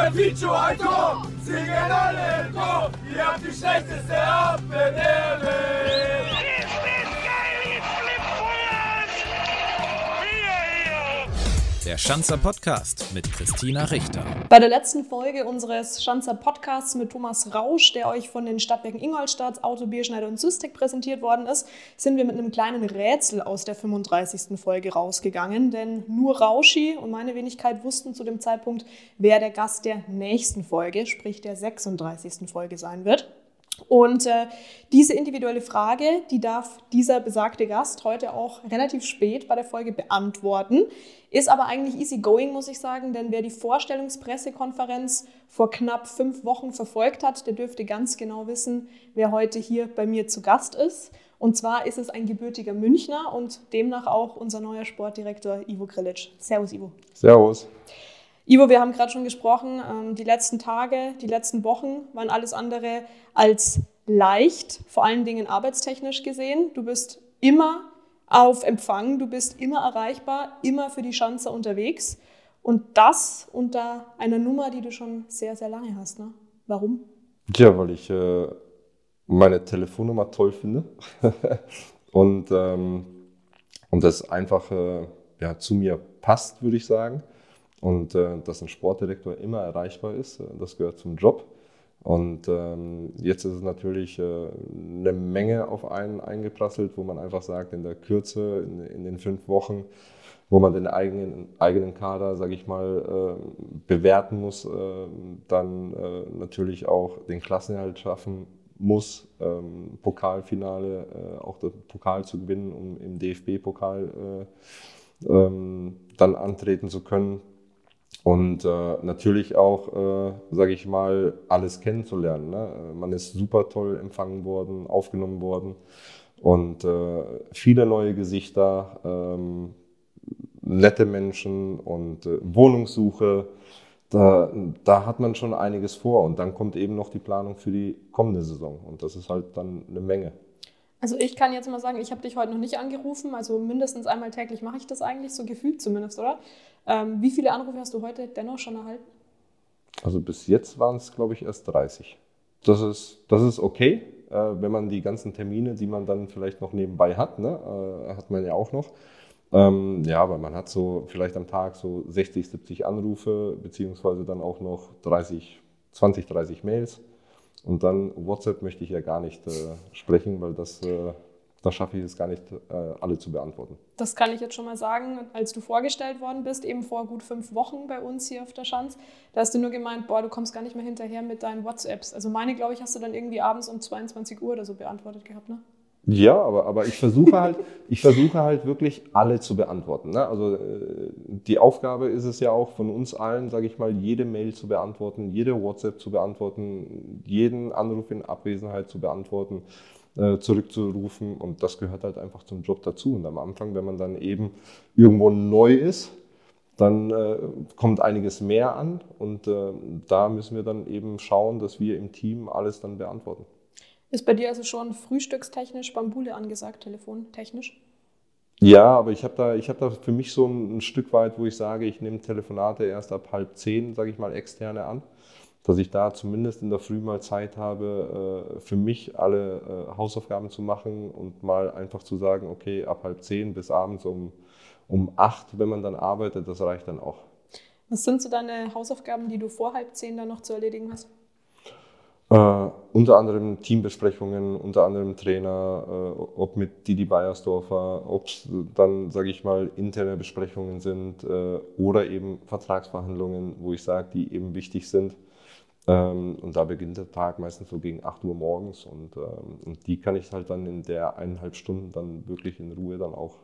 Singen Vicio ein Tor, singen alle Tor, ihr habt die schlechteste Abwehr Der Schanzer Podcast mit Christina Richter. Bei der letzten Folge unseres Schanzer Podcasts mit Thomas Rausch, der euch von den Stadtwerken Ingolstadt, Auto, Bierschneider und Systec präsentiert worden ist, sind wir mit einem kleinen Rätsel aus der 35. Folge rausgegangen. Denn nur Rauschi und meine Wenigkeit wussten zu dem Zeitpunkt, wer der Gast der nächsten Folge, sprich der 36. Folge sein wird. Und äh, diese individuelle Frage, die darf dieser besagte Gast heute auch relativ spät bei der Folge beantworten. Ist aber eigentlich easy going, muss ich sagen, denn wer die Vorstellungspressekonferenz vor knapp fünf Wochen verfolgt hat, der dürfte ganz genau wissen, wer heute hier bei mir zu Gast ist. Und zwar ist es ein gebürtiger Münchner und demnach auch unser neuer Sportdirektor Ivo Grilic. Servus, Ivo. Servus. Ivo, wir haben gerade schon gesprochen, ähm, die letzten Tage, die letzten Wochen waren alles andere als leicht, vor allen Dingen arbeitstechnisch gesehen. Du bist immer auf Empfang, du bist immer erreichbar, immer für die Schanze unterwegs. Und das unter einer Nummer, die du schon sehr, sehr lange hast. Ne? Warum? Tja, weil ich äh, meine Telefonnummer toll finde und, ähm, und das einfach ja, zu mir passt, würde ich sagen. Und äh, dass ein Sportdirektor immer erreichbar ist, äh, das gehört zum Job. Und ähm, jetzt ist es natürlich äh, eine Menge auf einen eingeprasselt, wo man einfach sagt, in der Kürze, in, in den fünf Wochen, wo man den eigenen, eigenen Kader, sage ich mal, äh, bewerten muss, äh, dann äh, natürlich auch den Klassenerhalt schaffen muss, ähm, Pokalfinale, äh, auch das Pokal zu gewinnen, um im DFB-Pokal äh, ähm, dann antreten zu können. Und äh, natürlich auch, äh, sage ich mal, alles kennenzulernen. Ne? Man ist super toll empfangen worden, aufgenommen worden und äh, viele neue Gesichter, ähm, nette Menschen und äh, Wohnungssuche. Da, da hat man schon einiges vor und dann kommt eben noch die Planung für die kommende Saison und das ist halt dann eine Menge. Also ich kann jetzt mal sagen, ich habe dich heute noch nicht angerufen, also mindestens einmal täglich mache ich das eigentlich, so gefühlt zumindest, oder? Ähm, wie viele Anrufe hast du heute dennoch schon erhalten? Also bis jetzt waren es, glaube ich, erst 30. Das ist, das ist okay, äh, wenn man die ganzen Termine, die man dann vielleicht noch nebenbei hat, ne, äh, hat man ja auch noch. Ähm, ja, aber man hat so vielleicht am Tag so 60, 70 Anrufe, beziehungsweise dann auch noch 30, 20, 30 Mails. Und dann WhatsApp möchte ich ja gar nicht äh, sprechen, weil das, äh, da schaffe ich es gar nicht, äh, alle zu beantworten. Das kann ich jetzt schon mal sagen. Als du vorgestellt worden bist, eben vor gut fünf Wochen bei uns hier auf der Schanz, da hast du nur gemeint, boah, du kommst gar nicht mehr hinterher mit deinen WhatsApps. Also meine, glaube ich, hast du dann irgendwie abends um 22 Uhr oder so beantwortet gehabt, ne? Ja, aber, aber ich versuche halt, ich versuche halt wirklich alle zu beantworten. Ne? Also äh, die Aufgabe ist es ja auch von uns allen, sage ich mal, jede Mail zu beantworten, jede WhatsApp zu beantworten, jeden Anruf in Abwesenheit zu beantworten, äh, zurückzurufen und das gehört halt einfach zum Job dazu. Und am Anfang, wenn man dann eben irgendwo neu ist, dann äh, kommt einiges mehr an und äh, da müssen wir dann eben schauen, dass wir im Team alles dann beantworten. Ist bei dir also schon frühstückstechnisch Bambule angesagt, telefontechnisch? Ja, aber ich habe da, hab da für mich so ein, ein, Stück weit, wo ich sage, ich nehme Telefonate erst ab halb zehn, sage ich mal, externe an, dass ich da zumindest in der Früh mal Zeit habe, äh, für mich alle äh, Hausaufgaben zu machen und mal einfach zu sagen, okay, ab halb zehn bis abends um, um acht, wenn man dann arbeitet, das reicht dann auch. Was sind so deine Hausaufgaben, die du vor halb zehn dann noch zu erledigen hast? Äh, unter anderem Teambesprechungen, unter anderem Trainer, äh, ob mit Didi Beiersdorfer, ob es dann, sage ich mal, interne Besprechungen sind äh, oder eben Vertragsverhandlungen, wo ich sage, die eben wichtig sind. Ähm, und da beginnt der Tag meistens so gegen 8 Uhr morgens und, ähm, und die kann ich halt dann in der eineinhalb Stunden dann wirklich in Ruhe dann auch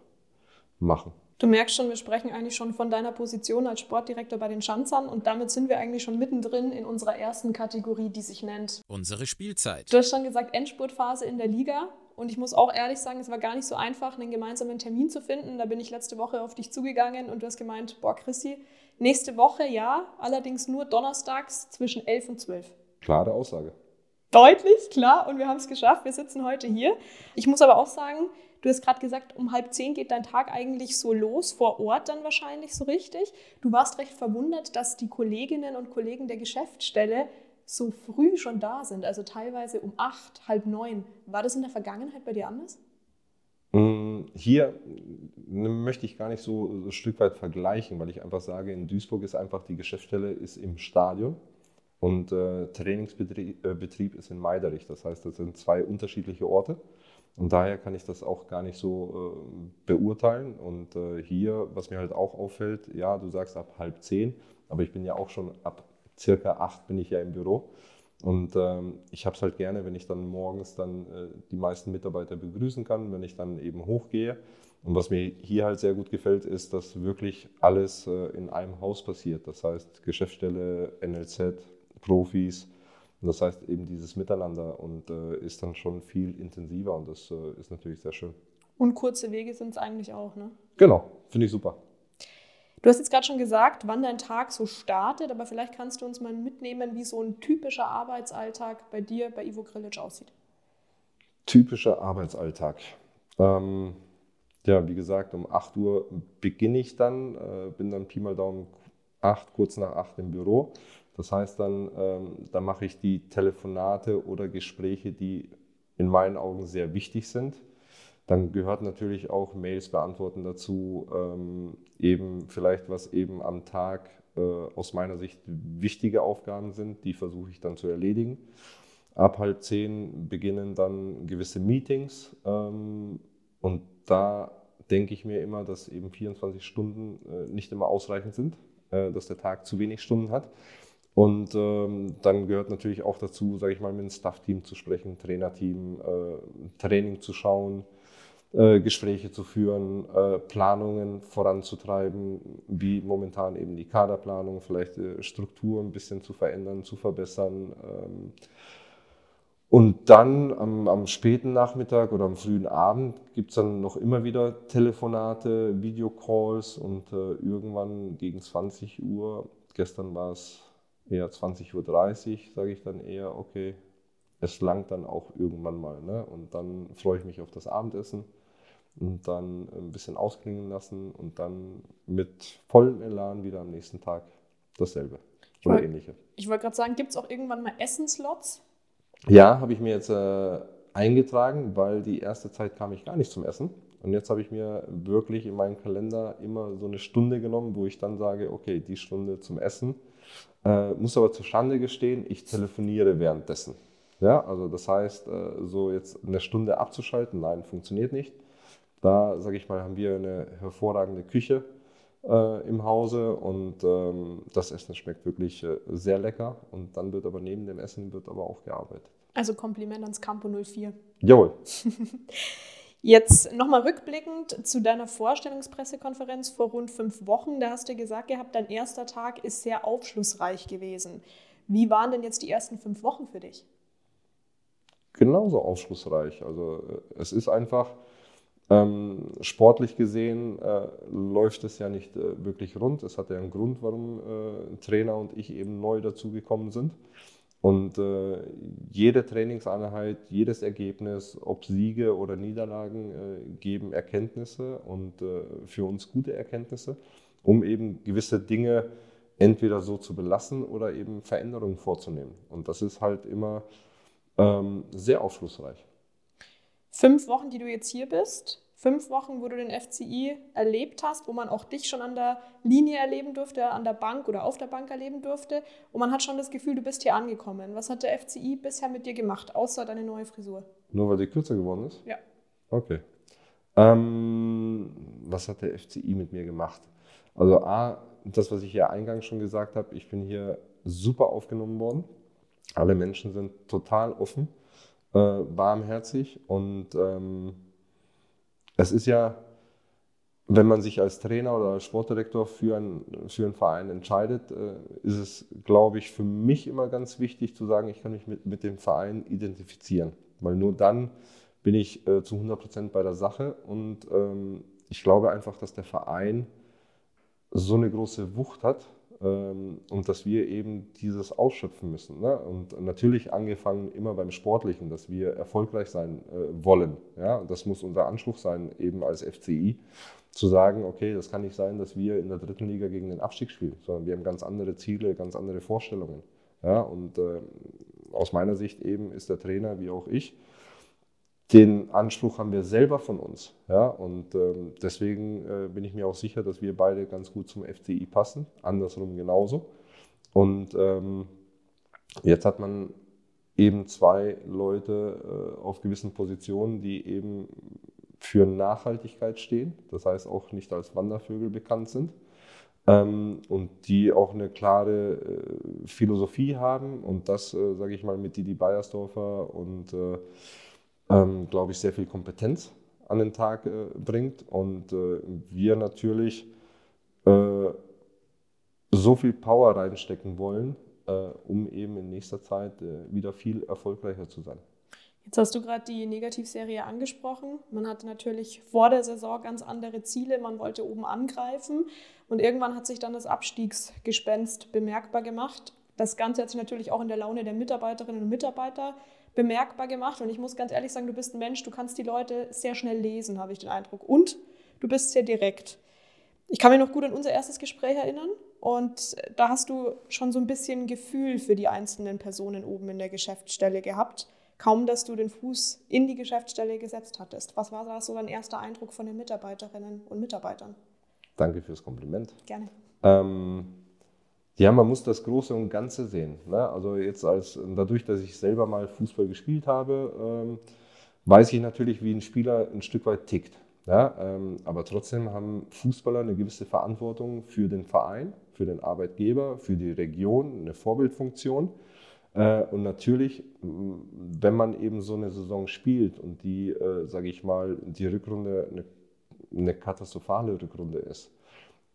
machen. Du merkst schon, wir sprechen eigentlich schon von deiner Position als Sportdirektor bei den Schanzern und damit sind wir eigentlich schon mittendrin in unserer ersten Kategorie, die sich nennt Unsere Spielzeit. Du hast schon gesagt, Endspurtphase in der Liga und ich muss auch ehrlich sagen, es war gar nicht so einfach, einen gemeinsamen Termin zu finden. Da bin ich letzte Woche auf dich zugegangen und du hast gemeint, boah, Christi, nächste Woche ja, allerdings nur donnerstags zwischen 11 und 12. Klare Aussage. Deutlich, klar, und wir haben es geschafft. Wir sitzen heute hier. Ich muss aber auch sagen, Du hast gerade gesagt, um halb zehn geht dein Tag eigentlich so los, vor Ort dann wahrscheinlich so richtig. Du warst recht verwundert, dass die Kolleginnen und Kollegen der Geschäftsstelle so früh schon da sind, also teilweise um acht, halb neun. War das in der Vergangenheit bei dir anders? Mm, hier möchte ich gar nicht so, ein Stück weit vergleichen, weil ich einfach sage, in Duisburg ist einfach die Geschäftsstelle ist im Stadion und äh, Trainingsbetrieb äh, ist in Meiderich. Das heißt, das sind zwei unterschiedliche Orte. Und daher kann ich das auch gar nicht so äh, beurteilen. Und äh, hier, was mir halt auch auffällt, ja, du sagst ab halb zehn, aber ich bin ja auch schon ab circa acht bin ich ja im Büro. Und ähm, ich habe es halt gerne, wenn ich dann morgens dann äh, die meisten Mitarbeiter begrüßen kann, wenn ich dann eben hochgehe. Und was mir hier halt sehr gut gefällt, ist, dass wirklich alles äh, in einem Haus passiert. Das heißt Geschäftsstelle, NLZ, Profis, und das heißt eben dieses Miteinander und äh, ist dann schon viel intensiver und das äh, ist natürlich sehr schön. Und kurze Wege sind es eigentlich auch, ne? Genau, finde ich super. Du hast jetzt gerade schon gesagt, wann dein Tag so startet, aber vielleicht kannst du uns mal mitnehmen, wie so ein typischer Arbeitsalltag bei dir bei Ivo Grilic aussieht. Typischer Arbeitsalltag. Ähm, ja, wie gesagt, um 8 Uhr beginne ich dann, äh, bin dann Pi mal Daumen 8, kurz nach 8 im Büro. Das heißt dann, ähm, da mache ich die Telefonate oder Gespräche, die in meinen Augen sehr wichtig sind. Dann gehört natürlich auch Mails beantworten dazu, ähm, eben vielleicht was eben am Tag äh, aus meiner Sicht wichtige Aufgaben sind, die versuche ich dann zu erledigen. Ab halb zehn beginnen dann gewisse Meetings ähm, und da denke ich mir immer, dass eben 24 Stunden äh, nicht immer ausreichend sind, äh, dass der Tag zu wenig Stunden hat. Und ähm, dann gehört natürlich auch dazu, sage ich mal, mit dem Staff-Team zu sprechen, Trainerteam, äh, Training zu schauen, äh, Gespräche zu führen, äh, Planungen voranzutreiben, wie momentan eben die Kaderplanung, vielleicht äh, Struktur ein bisschen zu verändern, zu verbessern. Ähm, und dann am, am, späten Nachmittag oder am frühen Abend gibt es dann noch immer wieder Telefonate, Videocalls und äh, irgendwann gegen 20 Uhr, gestern war es eher 20.30 Uhr, sage ich dann eher, okay, es langt dann auch irgendwann mal. Ne? Und dann freue ich mich auf das Abendessen und dann ein bisschen ausklingen lassen und dann mit vollem Elan wieder am nächsten Tag dasselbe ich oder wollt, ähnliche. Ich wollte gerade sagen, gibt es auch irgendwann mal Essenslots? Ja, habe ich mir jetzt äh, eingetragen, weil die erste Zeit kam ich gar nicht zum Essen. Und jetzt habe ich mir wirklich in meinen Kalender immer so eine Stunde genommen, wo ich dann sage, okay, die Stunde zum Essen. Äh, muss aber zustande gestehen, ich telefoniere währenddessen. Ja, also das heißt, äh, so jetzt eine Stunde abzuschalten, nein, funktioniert nicht. Da, sage ich mal, haben wir eine hervorragende Küche äh, im Hause und ähm, das Essen schmeckt wirklich äh, sehr lecker. Und dann wird aber neben dem Essen wird aber auch gearbeitet. Also Kompliment ans Campo 04. Jawohl. Jetzt nochmal rückblickend zu deiner Vorstellungspressekonferenz vor rund fünf Wochen. Da hast du gesagt gehabt, dein erster Tag ist sehr aufschlussreich gewesen. Wie waren denn jetzt die ersten fünf Wochen für dich? Genauso aufschlussreich. Also äh, es ist einfach, ähm, sportlich gesehen äh, läuft es ja nicht äh, wirklich rund. Es hat ja einen Grund, warum äh, Trainer und ich eben neu dazugekommen sind. Und äh, jede Trainingseinheit, jedes Ergebnis, ob Siege oder Niederlagen, äh, geben Erkenntnisse und äh, für uns gute Erkenntnisse, um eben gewisse Dinge entweder so zu belassen oder eben Veränderungen vorzunehmen. Und das ist halt immer ähm, sehr aufschlussreich. Fünf Wochen, die du jetzt hier bist, fünf Wochen, wo du den FCI erlebt hast, wo man auch dich schon an der Linie erleben durfte, an der Bank oder auf der Bank erleben durfte. Und man hat schon das Gefühl, du bist hier angekommen. Was hat der FCI bisher mit dir gemacht, außer deine neue Frisur? Nur weil die kürzer geworden ist? Ja. Okay. Ähm, was hat der FCI mit mir gemacht? Also A, das, was ich ja eingangs schon gesagt habe, ich bin hier super aufgenommen worden. Alle Menschen sind total offen äh, warmherzig und ähm, es ist ja, wenn man sich als Trainer oder als Sportdirektor für, ein, für einen Verein entscheidet, äh, ist es, glaube ich, für mich immer ganz wichtig zu sagen, ich kann mich mit, mit dem Verein identifizieren, weil nur dann bin ich äh, zu 100 Prozent bei der Sache und ähm, ich glaube einfach, dass der Verein so eine große Wucht hat, und dass wir eben dieses ausschöpfen müssen. Ne? Und natürlich angefangen immer beim Sportlichen, dass wir erfolgreich sein äh, wollen. Ja? Und das muss unser Anspruch sein, eben als FCI, zu sagen, okay, das kann nicht sein, dass wir in der dritten Liga gegen den Abstieg spielen, sondern wir haben ganz andere Ziele, ganz andere Vorstellungen. Ja? Und äh, aus meiner Sicht eben ist der Trainer, wie auch ich, den Anspruch haben wir selber von uns. Ja? Und ähm, deswegen äh, bin ich mir auch sicher, dass wir beide ganz gut zum FCI passen, andersrum genauso. Und ähm, jetzt hat man eben zwei Leute äh, auf gewissen Positionen, die eben für Nachhaltigkeit stehen, das heißt auch nicht als Wandervögel bekannt sind ähm, und die auch eine klare äh, Philosophie haben und das, äh, sage ich mal, mit Didi Beiersdorfer und äh, ähm, glaube ich, sehr viel Kompetenz an den Tag äh, bringt und äh, wir natürlich äh, so viel Power reinstecken wollen, äh, um eben in nächster Zeit äh, wieder viel erfolgreicher zu sein. Jetzt hast du gerade die Negativserie angesprochen. Man hatte natürlich vor der Saison ganz andere Ziele. Man wollte oben angreifen und irgendwann hat sich dann das Abstiegsgespenst bemerkbar gemacht. Das Ganze hat sich natürlich auch in der Laune der Mitarbeiterinnen und Mitarbeiter bemerkbar gemacht. Und ich muss ganz ehrlich sagen, du bist ein Mensch, du kannst die Leute sehr schnell lesen, habe ich den Eindruck. Und du bist sehr direkt. Ich kann mich noch gut an unser erstes Gespräch erinnern. Und da hast du schon so ein bisschen Gefühl für die einzelnen Personen oben in der Geschäftsstelle gehabt. Kaum, dass du den Fuß in die Geschäftsstelle gesetzt hattest. Was war da so dein erster Eindruck von den Mitarbeiterinnen und Mitarbeitern? Danke fürs Kompliment. Gerne. Ähm, ja, man muss das Große und Ganze sehen. Ne? Also jetzt als dadurch, dass ich selber mal Fußball gespielt habe, ähm, weiß ich natürlich, wie ein Spieler ein Stück weit tickt. Ja? Ähm, aber trotzdem haben Fußballer eine gewisse Verantwortung für den Verein, für den Arbeitgeber, für die Region, eine Vorbildfunktion. Äh, und natürlich, wenn man eben so eine Saison spielt und die, äh, sage ich mal, die Rückrunde eine, eine katastrophale Rückrunde ist,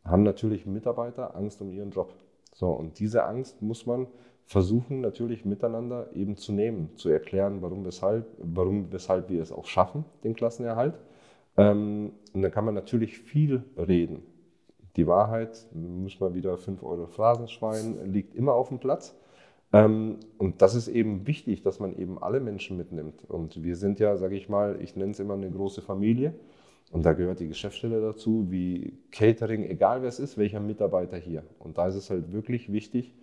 haben natürlich Mitarbeiter Angst um ihren Job. So, und diese Angst muss man versuchen natürlich miteinander eben zu nehmen, zu erklären, warum, weshalb, warum, weshalb wir es auch schaffen, den Klassenerhalt. Ähm, und dann kann man natürlich viel reden. Die Wahrheit, muss man wieder 5 Euro Phrasenschwein, liegt immer auf dem Platz. Ähm, und das ist eben wichtig, dass man eben alle Menschen mitnimmt. Und wir sind ja, sage ich mal, ich nenne es immer eine große Familie. Und da gehört die Geschäftsstelle dazu, wie Catering, egal wer es ist, welcher Mitarbeiter hier. Und da ist es halt wirklich wichtig,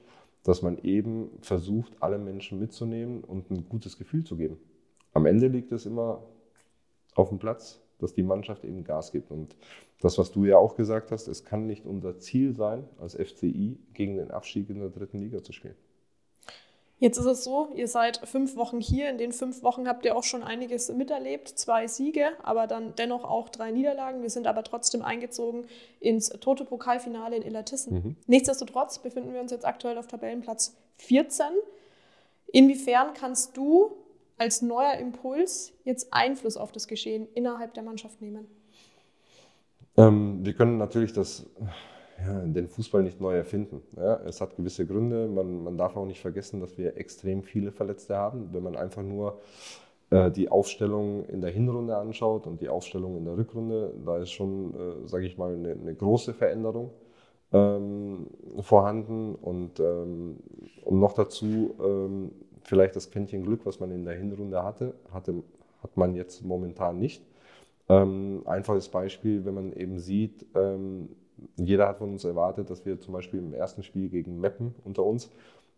dass man eben versucht, alle Menschen mitzunehmen und ein gutes Gefühl zu geben. Am Ende liegt es immer auf dem Platz, dass die Mannschaft eben Gas gibt. Und das, was du ja auch gesagt hast, es kann nicht unser Ziel sein, als FCI gegen den Abstieg in der dritten Liga zu spielen. Jetzt ist es so, ihr seid fünf Wochen hier. In den fünf Wochen habt ihr auch schon einiges miterlebt. Zwei Siege, aber dann dennoch auch drei Niederlagen. Wir sind aber trotzdem eingezogen ins Toto-Pokalfinale in Illertissen. Mhm. Nichtsdestotrotz befinden wir uns jetzt aktuell auf Tabellenplatz 14. Inwiefern kannst du als neuer Impuls jetzt Einfluss auf das Geschehen innerhalb der Mannschaft nehmen? Ähm, wir können natürlich das ja, den Fußball nicht neu erfinden. Ja, es hat gewisse Gründe. Man, man darf auch nicht vergessen, dass wir extrem viele Verletzte haben. Wenn man einfach nur äh, die Aufstellung in der Hinrunde anschaut und die Aufstellung in der Rückrunde, da ist schon, äh, sage ich mal, eine, eine große Veränderung ähm, vorhanden. Und, ähm, und noch dazu ähm, vielleicht das Quäntchen Glück, was man in der Hinrunde hatte, hatte hat man jetzt momentan nicht. Ähm, einfaches Beispiel, wenn man eben sieht, ähm, jeder hat von uns erwartet, dass wir zum Beispiel im ersten Spiel gegen Meppen unter uns,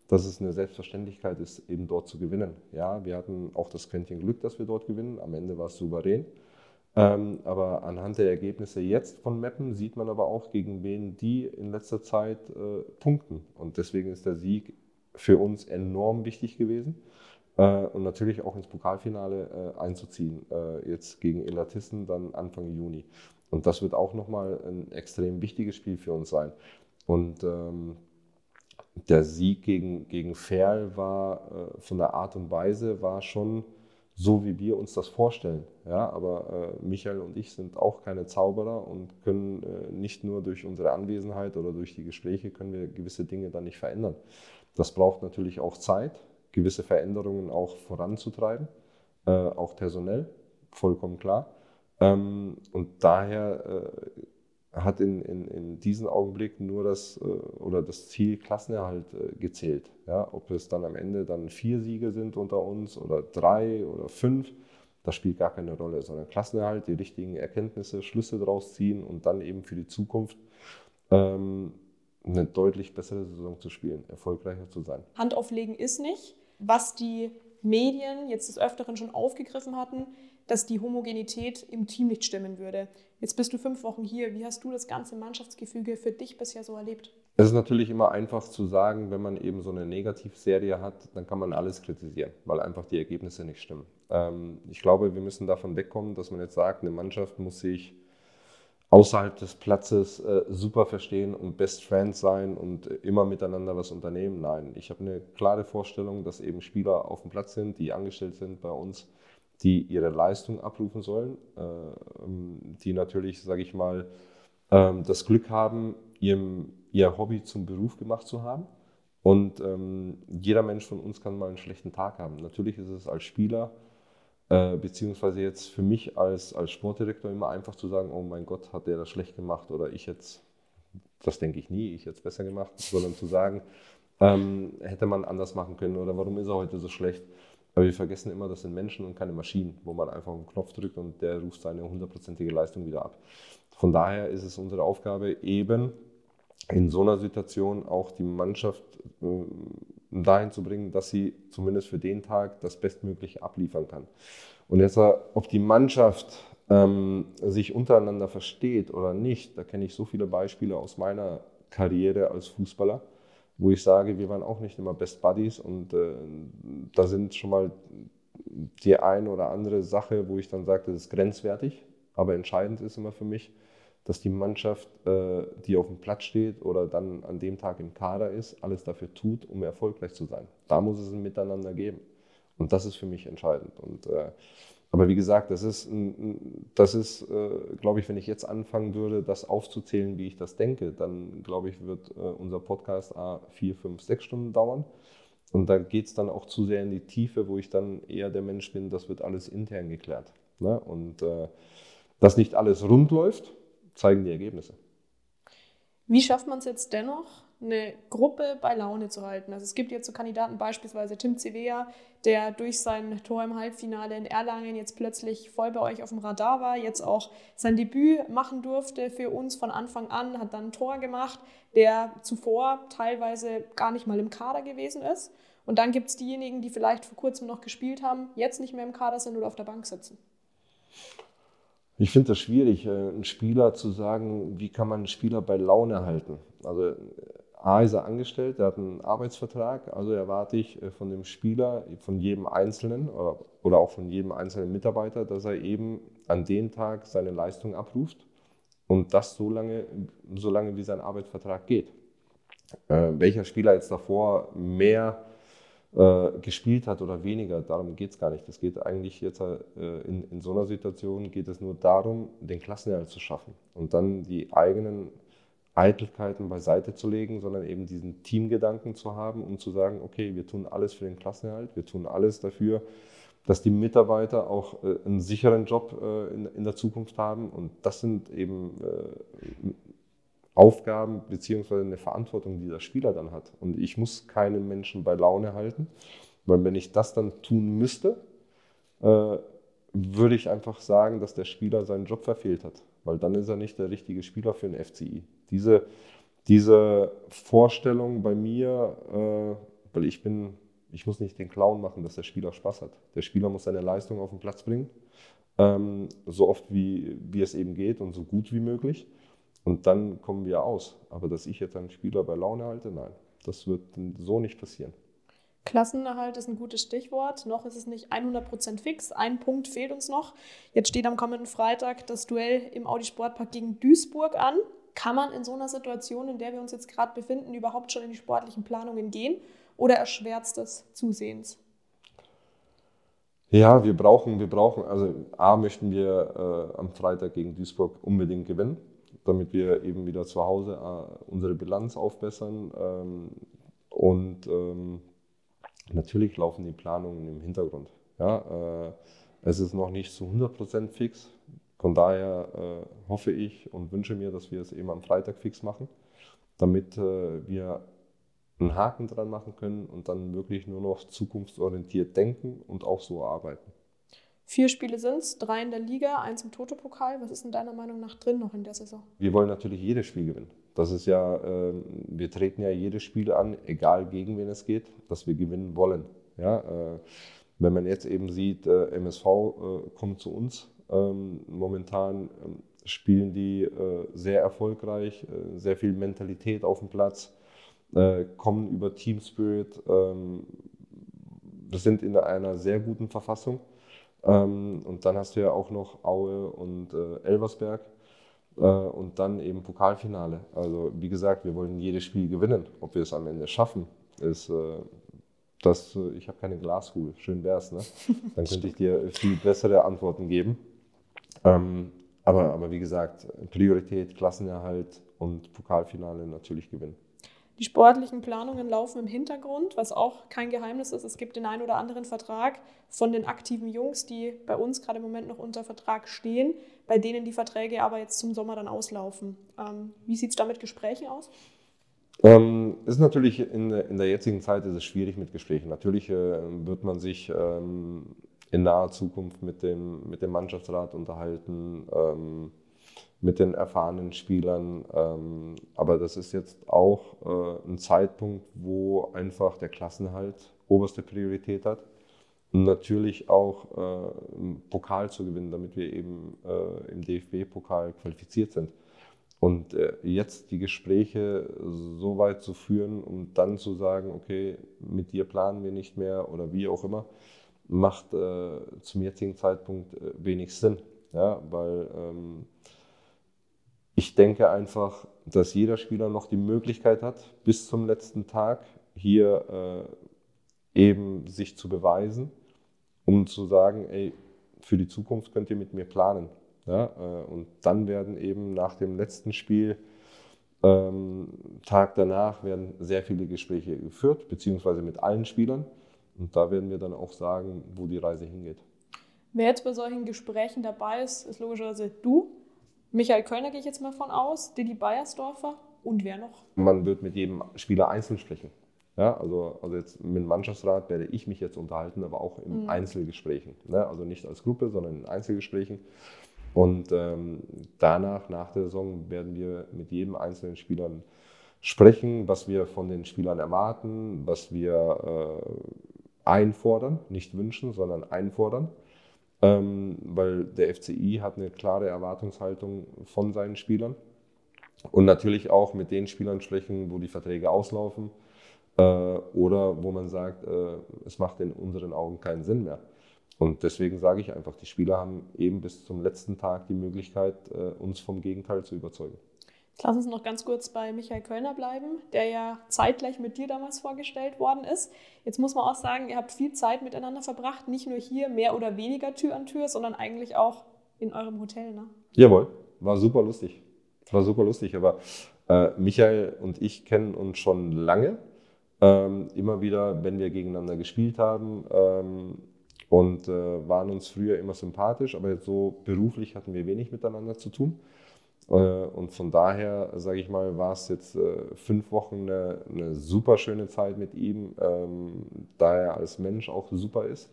dass es eine Selbstverständlichkeit ist, eben dort zu gewinnen. Ja, wir hatten auch das Quäntchen Glück, dass wir dort gewinnen. Am Ende war es souverän. Ähm, aber anhand der Ergebnisse jetzt von Meppen sieht man aber auch, gegen wen die in letzter Zeit äh, punkten. Und deswegen ist der Sieg für uns enorm wichtig gewesen. Äh, und natürlich auch ins Pokalfinale äh, einzuziehen, äh, jetzt gegen Elatissen dann Anfang Juni. Und das wird auch nochmal ein extrem wichtiges Spiel für uns sein. Und ähm, der Sieg gegen, gegen Ferl war äh, von der Art und Weise war schon so, wie wir uns das vorstellen. Ja, aber äh, Michael und ich sind auch keine Zauberer und können äh, nicht nur durch unsere Anwesenheit oder durch die Gespräche können wir gewisse Dinge dann nicht verändern. Das braucht natürlich auch Zeit, gewisse Veränderungen auch voranzutreiben, äh, auch personell, vollkommen klar. Ähm, und daher äh, hat in, in, in diesem Augenblick nur das äh, oder das Ziel Klassenerhalt äh, gezählt. Ja, ob es dann am Ende dann vier Siege sind unter uns oder drei oder fünf, das spielt gar keine Rolle, sondern Klassenerhalt, die richtigen Erkenntnisse, Schlüsse daraus ziehen und dann eben für die Zukunft ähm, eine deutlich bessere Saison zu spielen, erfolgreicher zu sein. Hand auflegen ist nicht. Was die Medien jetzt des Öfteren schon aufgegriffen hatten, dass die Homogenität im Team nicht stimmen würde. Jetzt bist du fünf Wochen hier. Wie hast du das ganze Mannschaftsgefüge für dich bisher so erlebt? Es ist natürlich immer einfach zu sagen, wenn man eben so eine Negativserie hat, dann kann man alles kritisieren, weil einfach die Ergebnisse nicht stimmen. Ähm, ich glaube, wir müssen davon wegkommen, dass man jetzt sagt, eine Mannschaft muss sich außerhalb des Platzes äh, super verstehen und Best Friends sein und immer miteinander was unternehmen. Nein, ich habe eine klare Vorstellung, dass eben Spieler auf dem Platz sind, die angestellt sind bei uns, die ihre Leistung abrufen sollen, äh, die natürlich, sage ich mal, äh, das Glück haben, ihrem, ihr Hobby zum Beruf gemacht zu haben. Und ähm, jeder Mensch von uns kann mal einen schlechten Tag haben. Natürlich ist es als Spieler äh, beziehungsweise jetzt für mich als, als Sportdirektor immer einfach zu sagen, oh mein Gott, hat der das schlecht gemacht oder ich jetzt, das denke ich nie, ich jetzt besser gemacht, sondern zu sagen, ähm, hätte man anders machen können oder warum ist er heute so schlecht. Aber wir vergessen immer, das sind Menschen und keine Maschinen, wo man einfach einen Knopf drückt und der ruft seine hundertprozentige Leistung wieder ab. Von daher ist es unsere Aufgabe, eben in so einer Situation auch die Mannschaft äh, dahin zu bringen, dass sie zumindest für den Tag das Bestmögliche abliefern kann. Und jetzt, äh, ob die Mannschaft ähm, sich untereinander versteht oder nicht, da kenne ich so viele Beispiele aus meiner Karriere als Fußballer, wo ich sage, wir waren auch nicht immer Best Buddies und äh, da sind schon mal die eine oder andere Sache, wo ich dann sage, das ist grenzwertig, aber entscheidend ist immer für mich, dass die Mannschaft, äh, die auf dem Platz steht oder dann an dem Tag im Kader ist, alles dafür tut, um erfolgreich zu sein. Da muss es ein Miteinander geben. Und das ist für mich entscheidend. Und, äh, aber wie gesagt, das ist, das ist äh, glaube ich, wenn ich jetzt anfangen würde, das aufzuzählen, wie ich das denke, dann glaube ich, wird unser Podcast A vier, fünf, sechs Stunden dauern. Und da geht es dann auch zu sehr in die Tiefe, wo ich dann eher der Mensch bin, das wird alles intern geklärt. Ne? Und äh, dass nicht alles rund läuft, zeigen die Ergebnisse. Wie schafft man es jetzt dennoch, eine Gruppe bei Laune zu halten? Also es gibt jetzt so Kandidaten, beispielsweise Tim Cevea, der durch sein Tor im Halbfinale in Erlangen jetzt plötzlich voll bei euch auf dem Radar war, jetzt auch sein Debüt machen durfte für uns von Anfang an, hat dann ein Tor gemacht, der zuvor teilweise gar nicht mal im Kader gewesen ist. Und dann gibt es diejenigen, die vielleicht vor kurzem noch gespielt haben, jetzt nicht mehr im Kader sind oder auf der Bank sitzen. Ich finde das schwierig, äh, einen Spieler zu sagen, wie kann man einen Spieler bei Laune halten. Also äh, A ist er angestellt, er hat einen Arbeitsvertrag, also erwarte ich äh, von dem Spieler, von jedem Einzelnen oder, oder auch von jedem einzelnen Mitarbeiter, dass er eben an dem Tag seine Leistung abruft und das so lange, so lange wie sein Arbeitsvertrag geht. Äh, welcher Spieler jetzt davor mehr äh, gespielt hat oder weniger. Darum geht es gar nicht. Es geht eigentlich jetzt äh, in, in so einer Situation geht es nur darum, den Klassenerhalt zu schaffen und dann die eigenen Eitelkeiten beiseite zu legen, sondern eben diesen Teamgedanken zu haben, um zu sagen, okay, wir tun alles für den Klassenerhalt, wir tun alles dafür, dass die Mitarbeiter auch äh, einen sicheren Job äh, in, in, der Zukunft haben. Und das sind eben äh, Aufgaben beziehungsweise eine Verantwortung, die der Spieler dann hat. Und ich muss keinen Menschen bei Laune halten, weil wenn ich das dann tun müsste, äh, würde ich einfach sagen, dass der Spieler seinen Job verfehlt hat, weil dann ist er nicht der richtige Spieler für den FCI. Diese, diese Vorstellung bei mir, äh, weil ich bin, ich muss nicht den Clown machen, dass der Spieler Spaß hat. Der Spieler muss seine Leistung auf den Platz bringen, ähm, so oft wie, wie es eben geht und so gut wie möglich. Und dann kommen wir aus. Aber dass ich jetzt einen Spieler bei Laune halte, nein, das wird so nicht passieren. Klassenerhalt ist ein gutes Stichwort. Noch ist es nicht 100% fix. Ein Punkt fehlt uns noch. Jetzt steht am kommenden Freitag das Duell im Audi Sportpark gegen Duisburg an. Kann man in so einer Situation, in der wir uns jetzt gerade befinden, überhaupt schon in die sportlichen Planungen gehen oder erschwert es zusehends? Ja, wir brauchen, wir brauchen, also A möchten wir äh, am Freitag gegen Duisburg unbedingt gewinnen damit wir eben wieder zu Hause äh, unsere Bilanz aufbessern. Ähm, und ähm, natürlich laufen die Planungen im Hintergrund. Ja, äh, es ist noch nicht zu 100% fix, von daher äh, hoffe ich und wünsche mir, dass wir es eben am Freitag fix machen, damit äh, wir einen Haken dran machen können und dann wirklich nur noch zukunftsorientiert denken und auch so arbeiten. Vier Spiele sind es, drei in der Liga, eins im Toto-Pokal. Was ist in deiner Meinung nach drin noch in der Saison? Wir wollen natürlich jedes Spiel gewinnen. Das ist ja, äh, wir treten ja jedes Spiel an, egal gegen wen es geht, dass wir gewinnen wollen. Ja, äh, wenn man jetzt eben sieht, äh, MSV äh, kommt zu uns, ähm, momentan ähm, spielen die äh, sehr erfolgreich, äh, sehr viel Mentalität auf dem Platz, kommen über Team Spirit, ähm, sind in einer sehr guten Verfassung. Ähm, und dann hast du ja auch noch Aue und äh, Elversberg äh, und dann eben Pokalfinale. Also wie gesagt, wir wollen jedes Spiel gewinnen. Ob wir es am Ende schaffen, ist äh, das, äh, ich habe keine Glaskugel. Schön wär's, ne? Dann könnte ich dir viel bessere Antworten geben. Ähm, aber, aber wie gesagt, Priorität, Klassenerhalt und Pokalfinale natürlich gewinnen. Die sportlichen Planungen laufen im Hintergrund, was auch kein Geheimnis ist. Es gibt den einen oder anderen Vertrag von den aktiven Jungs, die bei uns gerade im Moment noch unter Vertrag stehen, bei denen die Verträge aber jetzt zum Sommer dann auslaufen. Ähm, wie sieht es da mit Gesprächen aus? Ähm, ist natürlich in, in, der jetzigen Zeit ist es schwierig mit Gesprächen. Natürlich äh, wird man sich ähm, in naher Zukunft mit dem, mit dem Mannschaftsrat unterhalten. Ähm, mit den erfahrenen Spielern. Ähm, aber das ist jetzt auch äh, ein Zeitpunkt, wo einfach der Klassenhalt oberste Priorität hat. Und natürlich auch äh, einen Pokal zu gewinnen, damit wir eben äh, im DFB-Pokal qualifiziert sind. Und äh, jetzt die Gespräche so weit zu führen, um dann zu sagen, okay, mit dir planen wir nicht mehr oder wie auch immer, macht äh, zum jetzigen Zeitpunkt äh, wenig Sinn. Ja, weil ähm, ich denke einfach, dass jeder Spieler noch die Möglichkeit hat, bis zum letzten Tag hier äh, eben sich zu beweisen, um zu sagen, ey, für die Zukunft könnt ihr mit mir planen. Ja? Äh, und dann werden eben nach dem letzten Spiel, ähm, Tag danach, werden sehr viele Gespräche geführt, beziehungsweise mit allen Spielern. Und da werden wir dann auch sagen, wo die Reise hingeht. Wer jetzt bei solchen Gesprächen dabei ist, ist logischerweise du. Michael Kölner gehe ich jetzt mal von aus, Didi Beiersdorfer und wer noch? Man wird mit jedem Spieler einzeln sprechen. Ja, also, also jetzt mit dem Mannschaftsrat werde ich mich jetzt unterhalten, aber auch in mhm. Einzelgesprächen. Ne? Also nicht als Gruppe, sondern in Einzelgesprächen. Und ähm, danach, nach der Saison, werden wir mit jedem einzelnen Spieler sprechen, was wir von den Spielern erwarten, was wir äh, einfordern, nicht wünschen, sondern einfordern ähm, weil der FCI hat eine klare Erwartungshaltung von seinen Spielern und natürlich auch mit den Spielern sprechen, wo die Verträge auslaufen äh, oder wo man sagt, äh, es macht in unseren Augen keinen Sinn mehr. Und deswegen sage ich einfach, die Spieler haben eben bis zum letzten Tag die Möglichkeit, äh, uns vom Gegenteil zu überzeugen. Lass uns noch ganz kurz bei Michael Kölner bleiben, der ja zeitgleich mit dir damals vorgestellt worden ist. Jetzt muss man auch sagen, ihr habt viel Zeit miteinander verbracht, nicht nur hier mehr oder weniger Tür an Tür, sondern eigentlich auch in eurem Hotel, ne? Jawohl, war super lustig. War super lustig, aber äh, Michael und ich kennen uns schon lange. Ähm, immer wieder, wenn wir gegeneinander gespielt haben ähm, und äh, waren uns früher immer sympathisch, aber jetzt so beruflich hatten wir wenig miteinander zu tun. Äh, und von daher, sage ich mal, war es jetzt äh, fünf Wochen eine, eine, super schöne Zeit mit ihm, ähm, da er als Mensch auch super ist.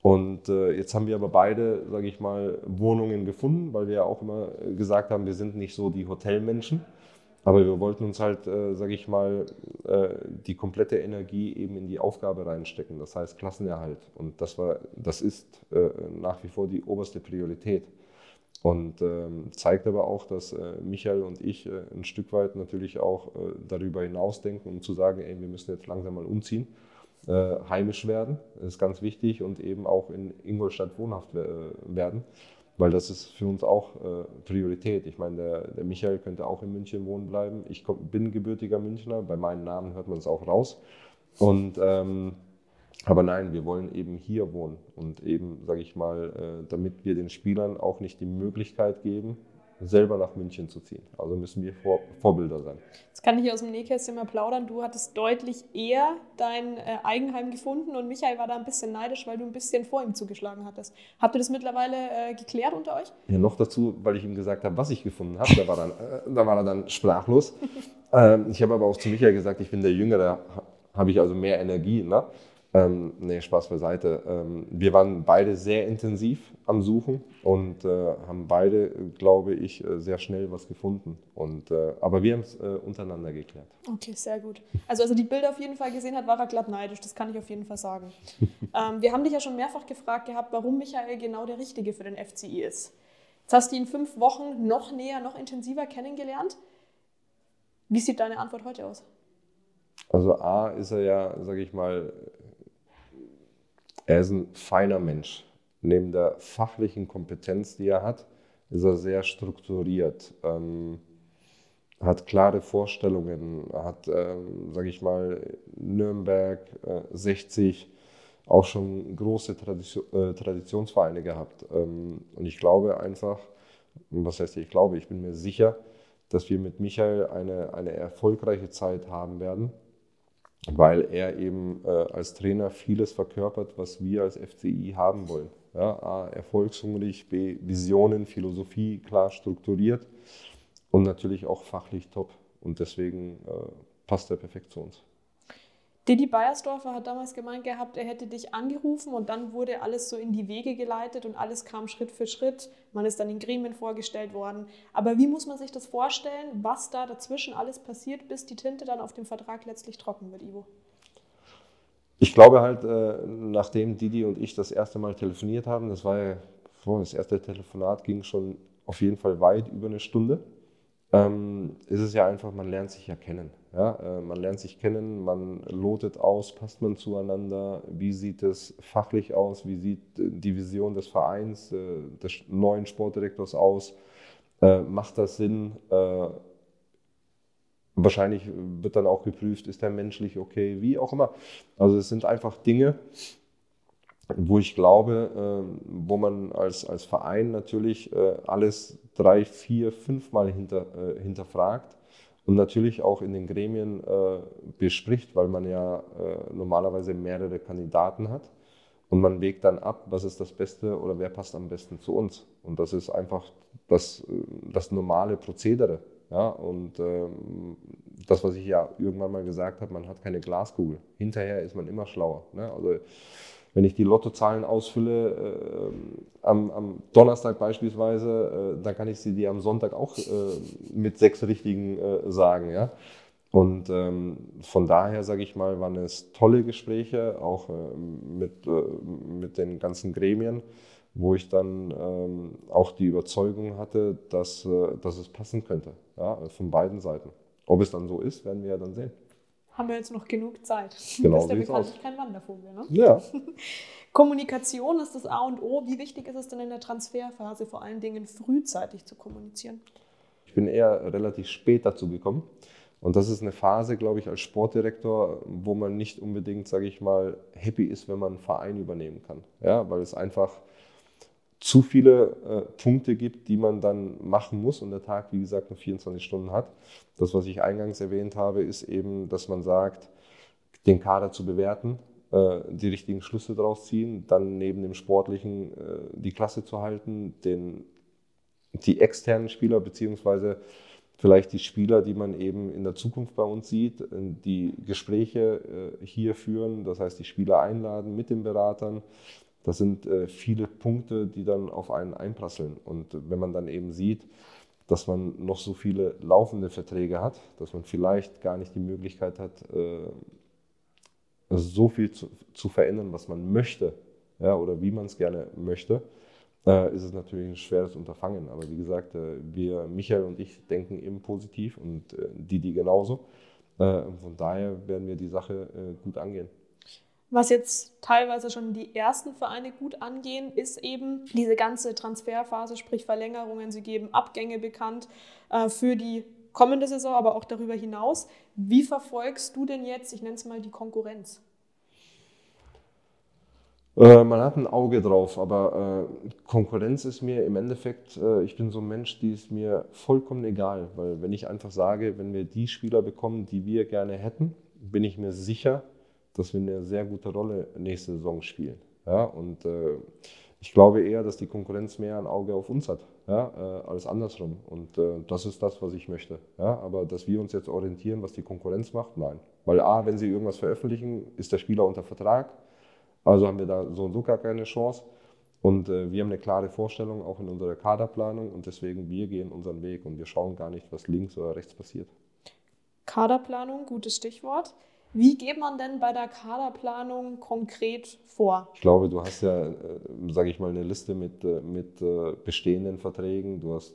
Und äh, jetzt haben wir aber beide, sage ich mal, Wohnungen gefunden, weil wir ja auch immer gesagt haben, wir sind nicht so die Hotelmenschen. Aber wir wollten uns halt, äh, sage ich mal, äh, die komplette Energie eben in die Aufgabe reinstecken. Das heißt Klassenerhalt. Und das war, das ist äh, nach wie vor die oberste Priorität. Und ähm, zeigt aber auch, dass äh, Michael und ich äh, ein Stück weit natürlich auch äh, darüber hinausdenken, um zu sagen, ey, wir müssen jetzt langsam mal umziehen, äh, heimisch werden, ist ganz wichtig und eben auch in Ingolstadt wohnhaft äh, werden, weil das ist für uns auch äh, Priorität. Ich meine, der, der, Michael könnte auch in München wohnen bleiben. Ich komm, bin gebürtiger Münchner, bei meinen Namen hört man es auch raus. Und ähm, aber nein, wir wollen eben hier wohnen und eben, sage ich mal, äh, damit wir den Spielern auch nicht die Möglichkeit geben, selber nach München zu ziehen. Also müssen wir Vor Vorbilder sein. Jetzt kann ich hier aus dem Nähkästchen mal plaudern. Du hattest deutlich eher dein äh, Eigenheim gefunden und Michael war da ein bisschen neidisch, weil du ein bisschen vor ihm zugeschlagen hattest. Habt ihr das mittlerweile äh, geklärt unter euch? Ja, noch dazu, weil ich ihm gesagt habe, was ich gefunden habe. Da, war dann, äh, da war er dann sprachlos. ähm, ich habe aber auch zu Michael gesagt, ich bin der Jüngere, habe ich also mehr Energie. Ne? Ähm, nee, Spaß beiseite. Ähm, wir waren beide sehr intensiv am Suchen und äh, haben beide, glaube ich, äh, sehr schnell was gefunden. Und, äh, aber wir haben es äh, untereinander geklärt. Okay, sehr gut. Also, als er die Bilder auf jeden Fall gesehen hat, war er glatt neidisch, das kann ich auf jeden Fall sagen. ähm, wir haben dich ja schon mehrfach gefragt gehabt, warum Michael genau der Richtige für den FCI ist. Jetzt hast du ihn fünf Wochen noch näher, noch intensiver kennengelernt. Wie sieht deine Antwort heute aus? Also A ist er ja, sage ich mal, er ist ein feiner Mensch. Neben der fachlichen Kompetenz, die er hat, ist er sehr strukturiert, ähm, hat klare Vorstellungen, hat, ähm, sage ich mal, Nürnberg äh, 60 auch schon große Tradition, äh, Traditionsvereine gehabt. Ähm, und ich glaube einfach, was heißt ich glaube, ich bin mir sicher, dass wir mit Michael eine, eine erfolgreiche Zeit haben werden weil er eben äh, als Trainer vieles verkörpert, was wir als FCI haben wollen. Ja, A, erfolgshungrig, B, Visionen, Philosophie klar strukturiert und natürlich auch fachlich top. Und deswegen äh, passt er perfekt zu uns. Didi Beiersdorfer hat damals gemeint gehabt, er hätte dich angerufen und dann wurde alles so in die Wege geleitet und alles kam Schritt für Schritt. Man ist dann in Gremien vorgestellt worden. Aber wie muss man sich das vorstellen, was da dazwischen alles passiert, bis die Tinte dann auf dem Vertrag letztlich trocken wird, Ivo? Ich glaube halt, äh, nachdem Didi und ich das erste Mal telefoniert haben, das war ja, das erste Telefonat ging schon auf jeden Fall weit über eine Stunde ähm, ist es ja einfach, man lernt sich ja kennen. Ja? Äh, man lernt sich kennen, man lotet aus, passt man zueinander, wie sieht es fachlich aus, wie sieht die Vision des Vereins, äh, des neuen Sportdirektors aus, äh, macht das Sinn? Äh, wahrscheinlich wird dann auch geprüft, ist der menschlich okay, wie auch immer. Also es sind einfach Dinge, wo ich glaube, äh, wo man als, als Verein natürlich äh, alles drei, vier, fünfmal hinter, äh, hinterfragt und natürlich auch in den Gremien bespricht, weil man ja normalerweise mehrere Kandidaten hat. Und man wägt dann ab, was ist das Beste oder wer passt am besten zu uns. Und das ist einfach das, das normale Prozedere. Ja? Und ähm, das, was ich ja irgendwann mal gesagt habe, man hat keine Glaskugel. Hinterher ist man immer schlauer. Ne? Also wenn ich die Lottozahlen ausfülle, äh, am, am, Donnerstag beispielsweise, äh, dann kann ich sie dir am Sonntag auch äh, mit sechs richtigen äh, sagen. Ja? Und ähm, von daher, sage ich mal, waren es tolle Gespräche, auch äh, mit, äh, mit den ganzen Gremien, wo ich dann ähm, auch die Überzeugung hatte, dass, dass es passen könnte, ja? von beiden Seiten. Ob es dann so ist, werden wir ja dann sehen haben wir jetzt noch genug Zeit. Genau, das ist ja bekanntlich kein Wandervogel. Ne? Ja. Kommunikation ist das A und O. Wie wichtig ist es denn in der Transferphase, vor allen Dingen frühzeitig zu kommunizieren? Ich bin eher relativ spät dazu gekommen. Und das ist eine Phase, glaube ich, als Sportdirektor, wo man nicht unbedingt, sage ich mal, happy ist, wenn man einen Verein übernehmen kann. Ja, weil es einfach zu viele äh, Punkte gibt, die man dann machen muss und der Tag, wie gesagt, nur 24 Stunden hat. Das, was ich eingangs erwähnt habe, ist eben, dass man sagt, den Kader zu bewerten, äh, die richtigen Schlüsse daraus ziehen, dann neben dem Sportlichen äh, die Klasse zu halten, den, die externen Spieler beziehungsweise vielleicht die Spieler, die man eben in der Zukunft bei uns sieht, die Gespräche äh, hier führen, das heißt die Spieler einladen mit den Beratern, das sind äh, viele Punkte, die dann auf einen einprasseln. Und wenn man dann eben sieht, dass man noch so viele laufende Verträge hat, dass man vielleicht gar nicht die Möglichkeit hat, äh, so viel zu, zu, verändern, was man möchte ja, oder wie man es gerne möchte, äh, ist es natürlich ein schweres Unterfangen. Aber wie gesagt, äh, wir, Michael und ich, denken eben positiv und äh, die, die genauso. Äh, von daher werden wir die Sache gut angehen. Was jetzt teilweise schon die ersten Vereine gut angehen, ist eben diese ganze Transferphase, sprich Verlängerungen. Sie geben Abgänge bekannt äh, für die kommende Saison, aber auch darüber hinaus. Wie verfolgst du denn jetzt, ich nenne es mal die Konkurrenz? Äh, man hat ein Auge drauf, aber äh, Konkurrenz ist mir im Endeffekt, äh, ich bin so ein Mensch, die ist mir vollkommen egal, weil wenn ich einfach sage, wenn wir die Spieler bekommen, die wir gerne hätten, bin ich mir sicher, dass wir eine sehr gute Rolle nächste Saison spielen. Ja, und äh, ich glaube eher, dass die Konkurrenz mehr ein Auge auf uns hat, ja, äh, als andersrum. Und äh, das ist das, was ich möchte. Ja, aber dass wir uns jetzt orientieren, was die Konkurrenz macht, nein. Weil A, wenn sie irgendwas veröffentlichen, ist der Spieler unter Vertrag also haben wir da so und so gar keine Chance. Und äh, wir haben eine klare Vorstellung auch in unserer Kaderplanung und deswegen wir gehen unseren Weg und wir schauen gar nicht, was links oder rechts passiert. Kaderplanung, gutes Stichwort. Wie geht man denn bei der Kaderplanung konkret vor? Ich glaube, du hast ja, äh, sage ich mal, eine Liste mit, äh, mit äh, bestehenden Verträgen. Du hast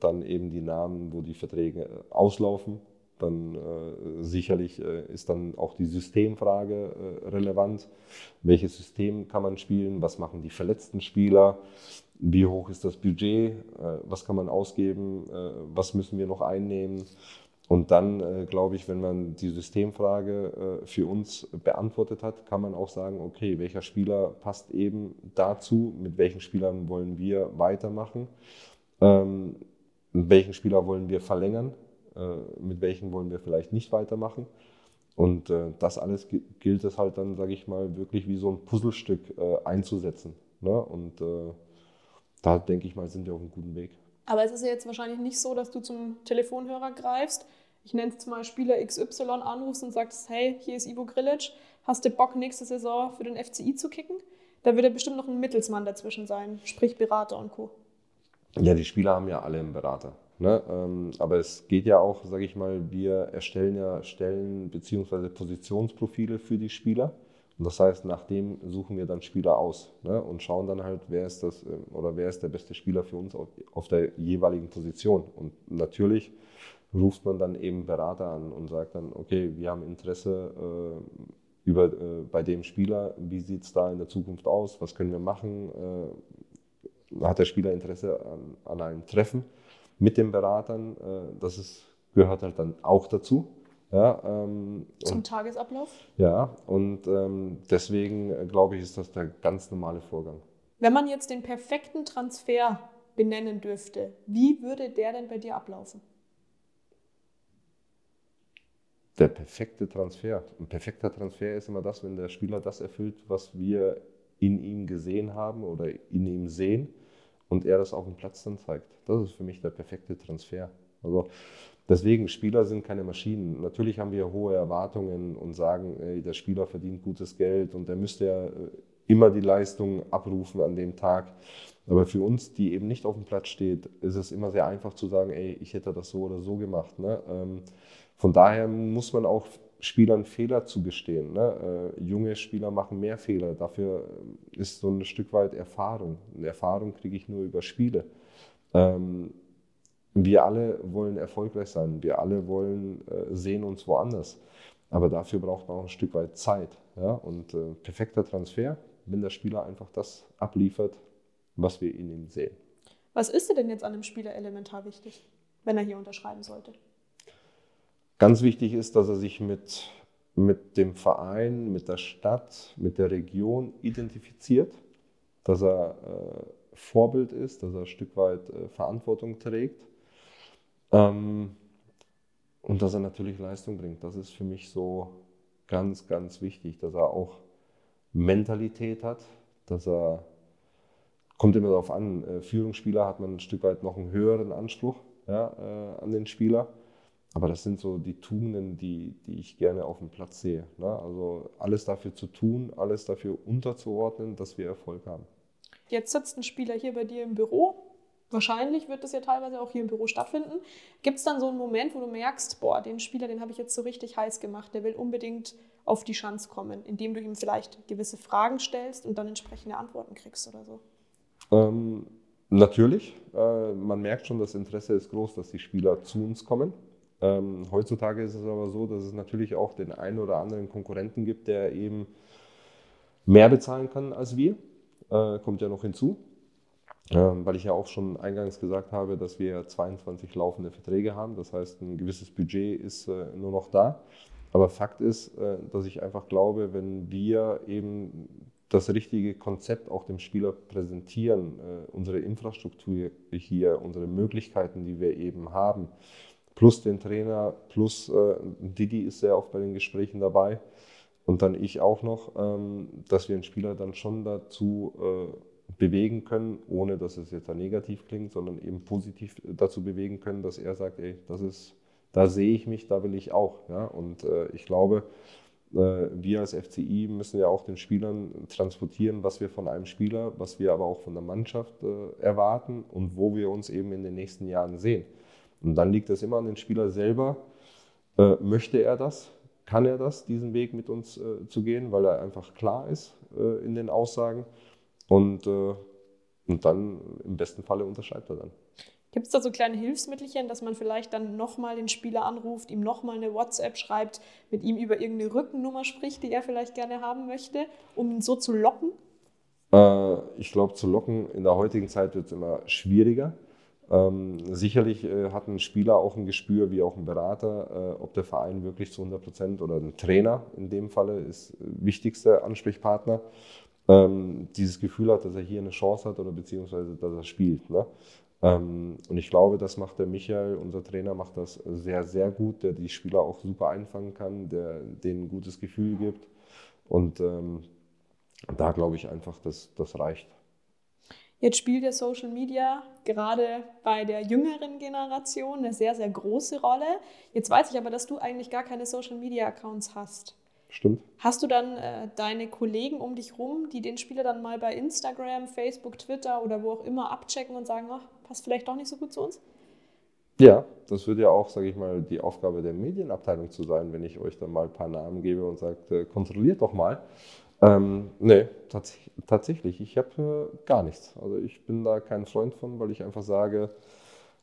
dann eben die Namen, wo die Verträge auslaufen. Dann äh, sicherlich äh, ist dann auch die Systemfrage äh, relevant. Welches System kann man spielen? Was machen die verletzten Spieler? Wie hoch ist das Budget? Was kann man ausgeben? Was müssen wir noch einnehmen? Und dann, äh, glaube ich, wenn man die Systemfrage für uns beantwortet hat, kann man auch sagen, okay, welcher Spieler passt eben dazu? Mit welchen Spielern wollen wir weitermachen? Ähm, welchen Spieler wollen wir verlängern? Äh, mit welchen wollen wir vielleicht nicht weitermachen. Und äh, das alles gilt es halt dann, sage ich mal, wirklich wie so ein Puzzlestück äh, einzusetzen. Ne? Und da denke ich mal, sind wir auf einem guten Weg. Aber es ist ja jetzt wahrscheinlich nicht so, dass du zum Telefonhörer greifst. Ich nenne es mal Spieler XY anrufst und sagst, hey, hier ist Ivo Grilic, hast du Bock, nächste Saison für den FCI zu kicken? Da wird ja bestimmt noch ein Mittelsmann dazwischen sein, sprich Berater und Co. Ja, die Spieler haben ja alle einen Berater. Ne? Ähm, aber es geht ja auch, sage ich mal, wir erstellen ja Stellen bzw. Positionsprofile für die Spieler. Und das heißt, nach dem suchen wir dann Spieler aus ne? und schauen dann halt, wer ist das äh, oder wer ist der beste Spieler für uns auf, auf der jeweiligen Position. Und natürlich ruft man dann eben Berater an und sagt dann, okay, wir haben Interesse äh, über, äh, bei dem Spieler, wie sieht es da in der Zukunft aus, was können wir machen, äh, hat der Spieler Interesse an, an einem Treffen mit den Beratern. Äh, das ist, gehört halt dann auch dazu. Ja, ähm, Zum und, Tagesablauf? Ja, und ähm, deswegen äh, glaube ich, ist das der ganz normale Vorgang. Wenn man jetzt den perfekten Transfer benennen dürfte, wie würde der denn bei dir ablaufen? Der perfekte Transfer. Ein perfekter Transfer ist immer das, wenn der Spieler das erfüllt, was wir in ihm gesehen haben oder in ihm sehen und er das auf dem Platz dann zeigt. Das ist für mich der perfekte Transfer. Also deswegen, Spieler sind keine Maschinen. Natürlich haben wir hohe Erwartungen und sagen, ey, der Spieler verdient gutes Geld und der müsste ja äh, immer die Leistung abrufen an dem Tag. Aber für uns, die eben nicht auf dem Platz steht, ist es immer sehr einfach zu sagen, ey, ich hätte das so oder so gemacht. Ne? Ähm, von daher muss man auch Spielern Fehler zugestehen. Ne? Äh, junge Spieler machen mehr Fehler. Dafür äh, ist so ein Stück weit Erfahrung. Und Erfahrung kriege ich nur über Spiele. Ähm, wir alle wollen erfolgreich sein. Wir alle wollen äh, sehen uns woanders. Aber dafür braucht man auch ein Stück weit Zeit. Ja? Und äh, perfekter Transfer, wenn der Spieler einfach das abliefert, was wir in ihm sehen. Was ist dir denn jetzt an einem Spieler elementar wichtig, wenn er hier unterschreiben sollte? Ganz wichtig ist, dass er sich mit, mit dem Verein, mit der Stadt, mit der Region identifiziert, dass er äh, Vorbild ist, dass er ein Stück weit äh, Verantwortung trägt ähm, und dass er natürlich Leistung bringt. Das ist für mich so ganz, ganz wichtig, dass er auch Mentalität hat, dass er, kommt immer darauf an, äh, Führungsspieler hat man ein Stück weit noch einen höheren Anspruch ja, äh, an den Spieler aber das sind so die Tugenden, die, die ich gerne auf dem Platz sehe. Ne? Also alles dafür zu tun, alles dafür unterzuordnen, dass wir Erfolg haben. Jetzt sitzt ein Spieler hier bei dir im Büro. Wahrscheinlich wird das ja teilweise auch hier im Büro stattfinden. Gibt es dann so einen Moment, wo du merkst, boah, den Spieler, den habe ich jetzt so richtig heiß gemacht, der will unbedingt auf die Chance kommen, indem du ihm vielleicht gewisse Fragen stellst und dann entsprechende Antworten kriegst oder so? Ähm, natürlich. Äh, man merkt schon, das Interesse ist groß, dass die Spieler zu uns kommen. Ähm, heutzutage ist es aber so, dass es natürlich auch den einen oder anderen Konkurrenten gibt, der eben mehr bezahlen kann als wir. Äh, kommt ja noch hinzu. Ähm, weil ich ja auch schon eingangs gesagt habe, dass wir 22 laufende Verträge haben. Das heißt, ein gewisses Budget ist äh, nur noch da. Aber Fakt ist, äh, dass ich einfach glaube, wenn wir eben das richtige Konzept auch dem Spieler präsentieren, äh, unsere Infrastruktur hier, unsere Möglichkeiten, die wir eben haben, plus den Trainer, plus äh, Didi ist sehr oft bei den Gesprächen dabei und dann ich auch noch, ähm, dass wir den Spieler dann schon dazu äh, bewegen können, ohne dass es jetzt da negativ klingt, sondern eben positiv dazu bewegen können, dass er sagt, ey, das ist, da sehe ich mich, da will ich auch. Ja? Und äh, ich glaube, äh, wir als FCI müssen ja auch den Spielern transportieren, was wir von einem Spieler, was wir aber auch von der Mannschaft äh, erwarten und wo wir uns eben in den nächsten Jahren sehen. Und dann liegt es immer an den Spieler selber. Äh, möchte er das? Kann er das, diesen Weg mit uns zu gehen, weil er einfach klar ist in den Aussagen? Und, und dann im besten Falle unterschreibt er dann. Gibt es da so kleine Hilfsmittelchen, dass man vielleicht dann nochmal den Spieler anruft, ihm nochmal eine WhatsApp schreibt, mit ihm über irgendeine Rückennummer spricht, die er vielleicht gerne haben möchte, um ihn so zu locken? Äh, ich glaube, zu locken in der heutigen Zeit wird es immer schwieriger. Ähm, sicherlich äh, hat ein Spieler auch ein Gespür, wie auch ein Berater, äh, ob der Verein wirklich zu 100 Prozent oder ein Trainer in dem Falle ist wichtigster Ansprechpartner, ähm, dieses Gefühl hat, dass er hier eine Chance hat oder beziehungsweise dass er spielt. Ne? Ähm, und ich glaube, das macht der Michael, unser Trainer, macht das sehr, sehr gut, der die Spieler auch super einfangen kann, der denen ein gutes Gefühl gibt. Und ähm, da glaube ich einfach, dass das reicht. Jetzt spielt ja Social Media gerade bei der jüngeren Generation eine sehr, sehr große Rolle. Jetzt weiß ich aber, dass du eigentlich gar keine Social Media Accounts hast. Stimmt. Hast du dann äh, deine Kollegen um dich rum, die den Spieler dann mal bei Instagram, Facebook, Twitter oder wo auch immer abchecken und sagen, ach, passt vielleicht doch nicht so gut zu uns? Ja, das wird ja auch, sage ich mal, die Aufgabe der Medienabteilung zu sein, wenn ich euch dann mal ein paar Namen gebe und sage, äh, kontrolliert doch mal. Ähm, nee, tats tatsächlich, ich habe äh, gar nichts. Also ich bin da kein Freund von, weil ich einfach sage,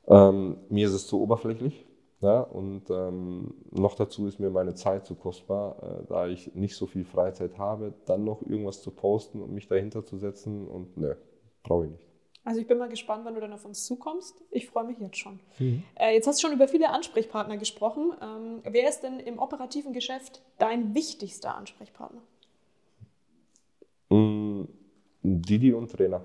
ähm, mir ist es zu oberflächlich. Ja, und ähm, noch dazu ist mir meine Zeit zu kostbar, äh, da ich nicht so viel Freizeit habe, dann noch irgendwas zu posten und mich dahinter zu setzen und ne, brauche ich nicht. Also ich bin mal gespannt, wann du dann auf uns zukommst. Ich freue mich jetzt schon. Mhm. Äh, jetzt hast du schon über viele Ansprechpartner gesprochen. Ähm, wer ist denn im operativen Geschäft dein wichtigster Ansprechpartner? Didi und Trainer.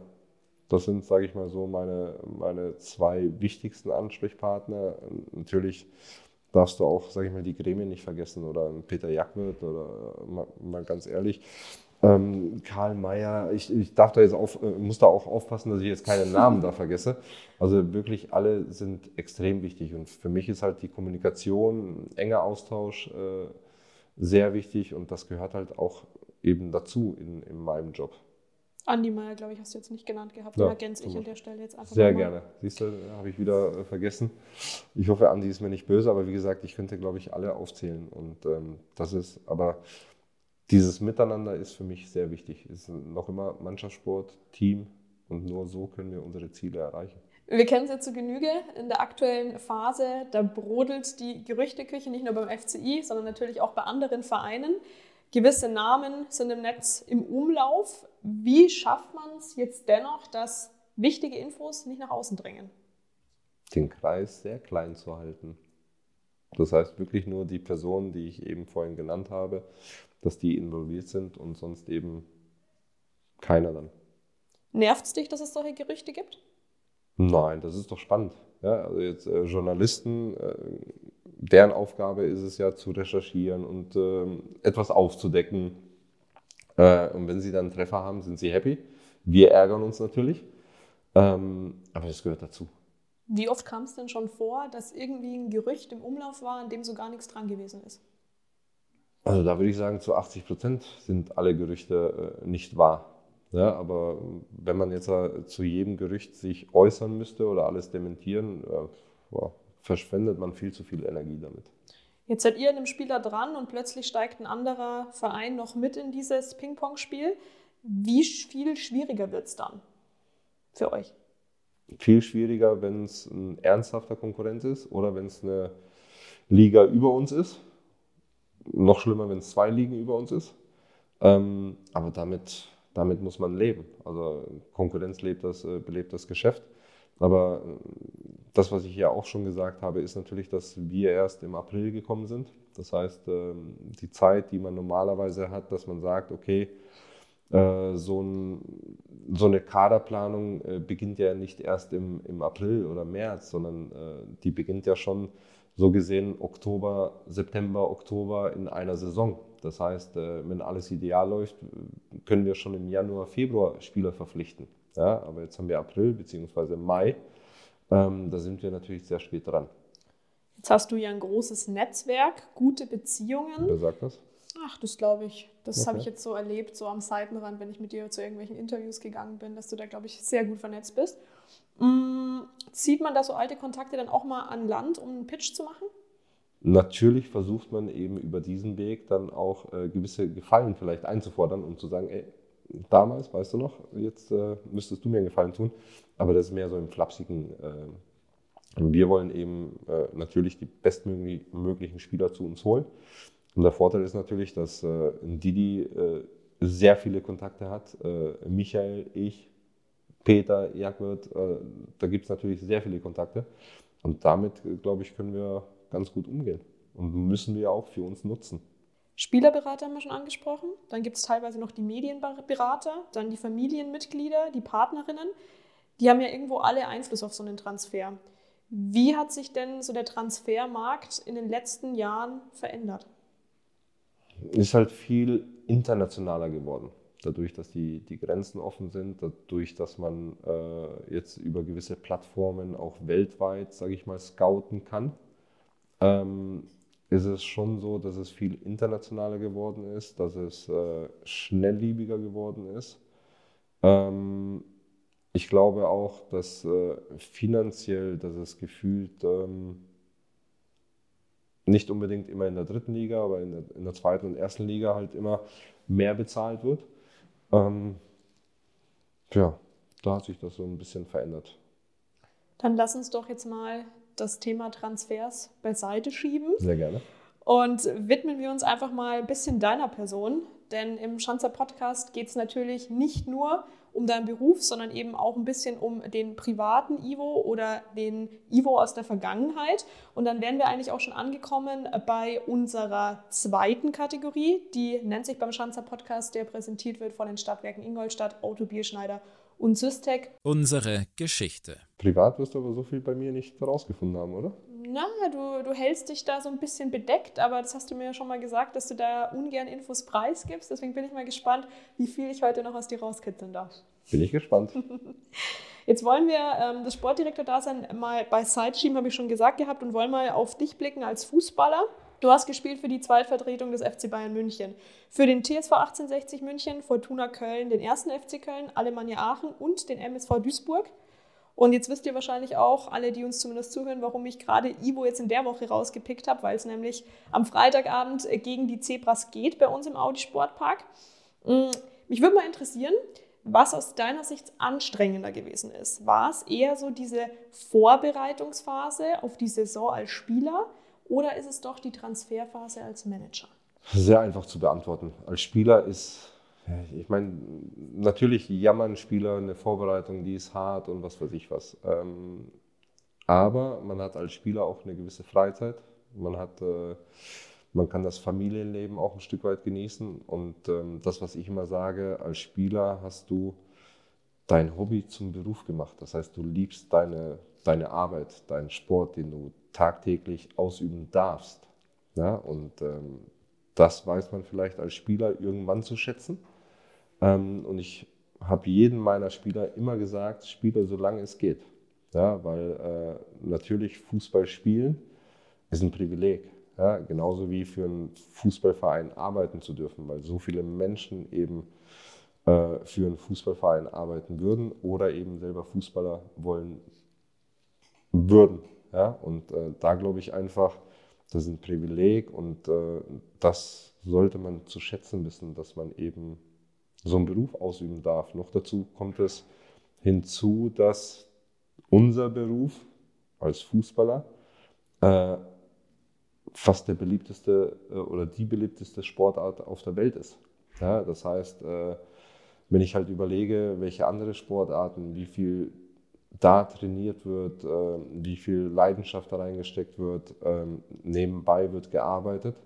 Das sind, sage ich mal so, meine, meine zwei wichtigsten Ansprechpartner. Natürlich darfst du auch, sage ich mal, die Gremien nicht vergessen oder Peter Jackwirth oder mal, mal ganz ehrlich. Ähm, Karl Mayer, ich, ich darf da jetzt auf, äh, muss da auch aufpassen, dass ich jetzt keine Namen da vergesse. Also wirklich alle sind extrem wichtig und für mich ist halt die Kommunikation, enger Austausch äh, sehr wichtig und das gehört halt auch eben dazu in, in meinem Job. Andi Meier, glaube ich, hast du jetzt nicht genannt gehabt. Ja, ergänze ich an der Stelle jetzt einfach Sehr mal. gerne. Siehst du, habe ich wieder äh, vergessen. Ich hoffe, Andi ist mir nicht böse, aber wie gesagt, ich könnte, glaube ich, alle aufzählen. Und ähm, das ist, aber dieses Miteinander ist für mich sehr wichtig. Es ist noch immer Mannschaftssport, Team und nur so können wir unsere Ziele erreichen. Wir kennen es ja zu Genüge. In der aktuellen Phase, da brodelt die Gerüchteküche nicht nur beim FCI, sondern natürlich auch bei anderen Vereinen. Gewisse Namen sind im Netz im Umlauf. Wie schafft man es jetzt dennoch, dass wichtige Infos nicht nach außen dringen? Den Kreis sehr klein zu halten. Das heißt wirklich nur die Personen, die ich eben vorhin genannt habe, dass die involviert sind und sonst eben keiner dann. Nervt es dich, dass es solche Gerüchte gibt? Nein, das ist doch spannend. Ja, also jetzt äh, Journalisten, äh, deren Aufgabe ist es ja zu recherchieren und äh, etwas aufzudecken. Äh, und wenn sie dann einen Treffer haben, sind sie happy. Wir ärgern uns natürlich, ähm, aber das gehört dazu. Wie oft kam es denn schon vor, dass irgendwie ein Gerücht im Umlauf war, an dem so gar nichts dran gewesen ist? Also da würde ich sagen, zu 80 Prozent sind alle Gerüchte äh, nicht wahr. Ja, aber wenn man jetzt äh, zu jedem Gerücht sich äußern müsste oder alles dementieren, äh, boah, verschwendet man viel zu viel Energie damit. Jetzt seid ihr in einem Spieler dran und plötzlich steigt ein anderer Verein noch mit in dieses Ping-Pong-Spiel. Wie viel schwieriger wird es dann für euch? Viel schwieriger, wenn es ein ernsthafter Konkurrent ist oder wenn es eine Liga über uns ist. Noch schlimmer, wenn es zwei Ligen über uns ist. Ähm, aber damit, damit muss man leben. Also Konkurrenz lebt das, äh, belebt das Geschäft. Aber das, was ich ja auch schon gesagt habe, ist natürlich, dass wir erst im April gekommen sind. Das heißt, ähm, die Zeit, die man normalerweise hat, dass man sagt, okay, Äh, so, ein, so, eine Kaderplanung äh, beginnt ja nicht erst im, im April oder März, sondern äh, die beginnt ja schon so gesehen Oktober, September, Oktober in einer Saison. Das heißt, äh, wenn alles ideal läuft, können wir schon im Januar, Februar Spieler verpflichten. Ja, aber jetzt haben wir April bzw. Mai. Ähm, da sind wir natürlich sehr spät dran. Jetzt hast du ja ein großes Netzwerk, gute Beziehungen. Wer sagt das? Ach, das glaube ich. Das okay. habe ich jetzt so erlebt, so am Seitenrand, wenn ich mit dir zu irgendwelchen Interviews gegangen bin, dass du da, glaube ich, sehr gut vernetzt bist. Mm, zieht man da so alte Kontakte dann auch mal an Land, um einen Pitch zu machen? Natürlich versucht man eben über diesen Weg dann auch äh, gewisse Gefallen vielleicht einzufordern und zu sagen, ey, damals, weißt du noch, jetzt äh, müsstest du mir einen Gefallen tun. Aber das ist mehr so im flapsigen. Äh, wir wollen eben äh, natürlich die bestmöglichen Spieler zu uns holen. Und der Vorteil ist natürlich, dass äh, Didi äh, sehr viele Kontakte hat. Michael, ich, Peter, Jagwert, da gibt es natürlich sehr viele Kontakte. Und damit, glaube ich, können wir ganz gut umgehen. Und müssen wir auch für uns nutzen. Spielerberater haben wir schon angesprochen. Dann gibt es teilweise noch die Medienberater, dann die Familienmitglieder, die Partnerinnen. Die haben ja irgendwo alle Einfluss auf so einen Transfer. Wie hat sich denn so der Transfermarkt in den letzten Jahren verändert? Ist halt viel internationaler geworden. Dadurch, dass die, die Grenzen offen sind, dadurch, dass man äh, jetzt über gewisse Plattformen auch weltweit, sage ich mal, scouten kann ähm, ist es schon so, dass es viel internationaler geworden ist, dass es äh, schnelllebiger geworden ist. Ähm, ich glaube auch, dass äh, finanziell, dass es gefühlt ähm, nicht unbedingt immer in der dritten Liga, aber in der, in der zweiten und ersten Liga halt immer mehr bezahlt wird. Ähm, ja, da hat sich das so ein bisschen verändert. Dann lass uns doch jetzt mal das Thema Transfers beiseite schieben. Sehr gerne. Und widmen wir uns einfach mal ein bisschen deiner Person. Denn im Schanzer Podcast geht es natürlich nicht nur um deinen Beruf, sondern eben auch ein bisschen um den privaten Ivo oder den Ivo aus der Vergangenheit. Und dann wären wir eigentlich auch schon angekommen bei unserer zweiten Kategorie. Die nennt sich beim Schanzer Podcast, der präsentiert wird von den Stadtwerken Ingolstadt, Auto Bierschneider und Systec. Unsere Geschichte. Privat wirst du aber so viel bei mir nicht herausgefunden haben, oder? Na, du, du hältst dich da so ein bisschen bedeckt, aber das hast du mir ja schon mal gesagt, dass du da ungern Infos preisgibst. Deswegen bin ich mal gespannt, wie viel ich heute noch aus dir rauskitzeln darf. Bin ich gespannt. Jetzt wollen wir ähm, das Sportdirektor-Dasein mal beiseite schieben, habe ich schon gesagt gehabt, und wollen mal auf dich blicken als Fußballer. Du hast gespielt für die Zweitvertretung des FC Bayern München, für den TSV 1860 München, Fortuna Köln, den ersten FC Köln, Alemannia Aachen und den MSV Duisburg. Und jetzt wisst ihr wahrscheinlich auch, alle, die uns zumindest zuhören, warum ich gerade Ivo jetzt in der Woche rausgepickt habe, weil es nämlich am Freitagabend gegen die Zebras geht bei uns im Audi Sportpark. Mm, mich würde mal interessieren, was aus deiner Sicht anstrengender gewesen ist. War es eher so diese Vorbereitungsphase auf die Saison als Spieler oder ist es doch die Transferphase als Manager? Sehr einfach zu beantworten. Als Spieler ist, ich meine, natürlich jammern Spieler eine Vorbereitung, die ist hart und was weiß ich was. Ähm, aber man hat als Spieler auch eine gewisse Freizeit. Man hat, äh, man kann das Familienleben auch ein Stück weit genießen. Und ähm, das, was ich immer sage, als Spieler hast du dein Hobby zum Beruf gemacht. Das heißt, du liebst deine, deine Arbeit, deinen Sport, den du tagtäglich ausüben darfst. Ja, und ähm, das weiß man vielleicht als Spieler irgendwann zu schätzen. Ähm, und ich habe jedem meiner Spieler immer gesagt, spiele solange es geht. Ja, weil äh, natürlich Fußball spielen ist ein Privileg. Ja, genauso wie für einen Fußballverein arbeiten zu dürfen, weil so viele Menschen eben äh, für einen Fußballverein arbeiten würden oder eben selber Fußballer wollen würden. Ja? Und äh, da glaube ich einfach, das ist ein Privileg und äh, das sollte man zu schätzen wissen, dass man eben so einen Beruf ausüben darf. Noch dazu kommt es hinzu, dass unser Beruf als Fußballer äh, fast der beliebteste äh, oder die beliebteste Sportart auf der Welt ist. Ja, das heißt, äh, wenn ich halt überlege, welche andere Sportarten, wie viel da trainiert wird, äh, wie viel Leidenschaft da reingesteckt wird. Ähm, nebenbei wird gearbeitet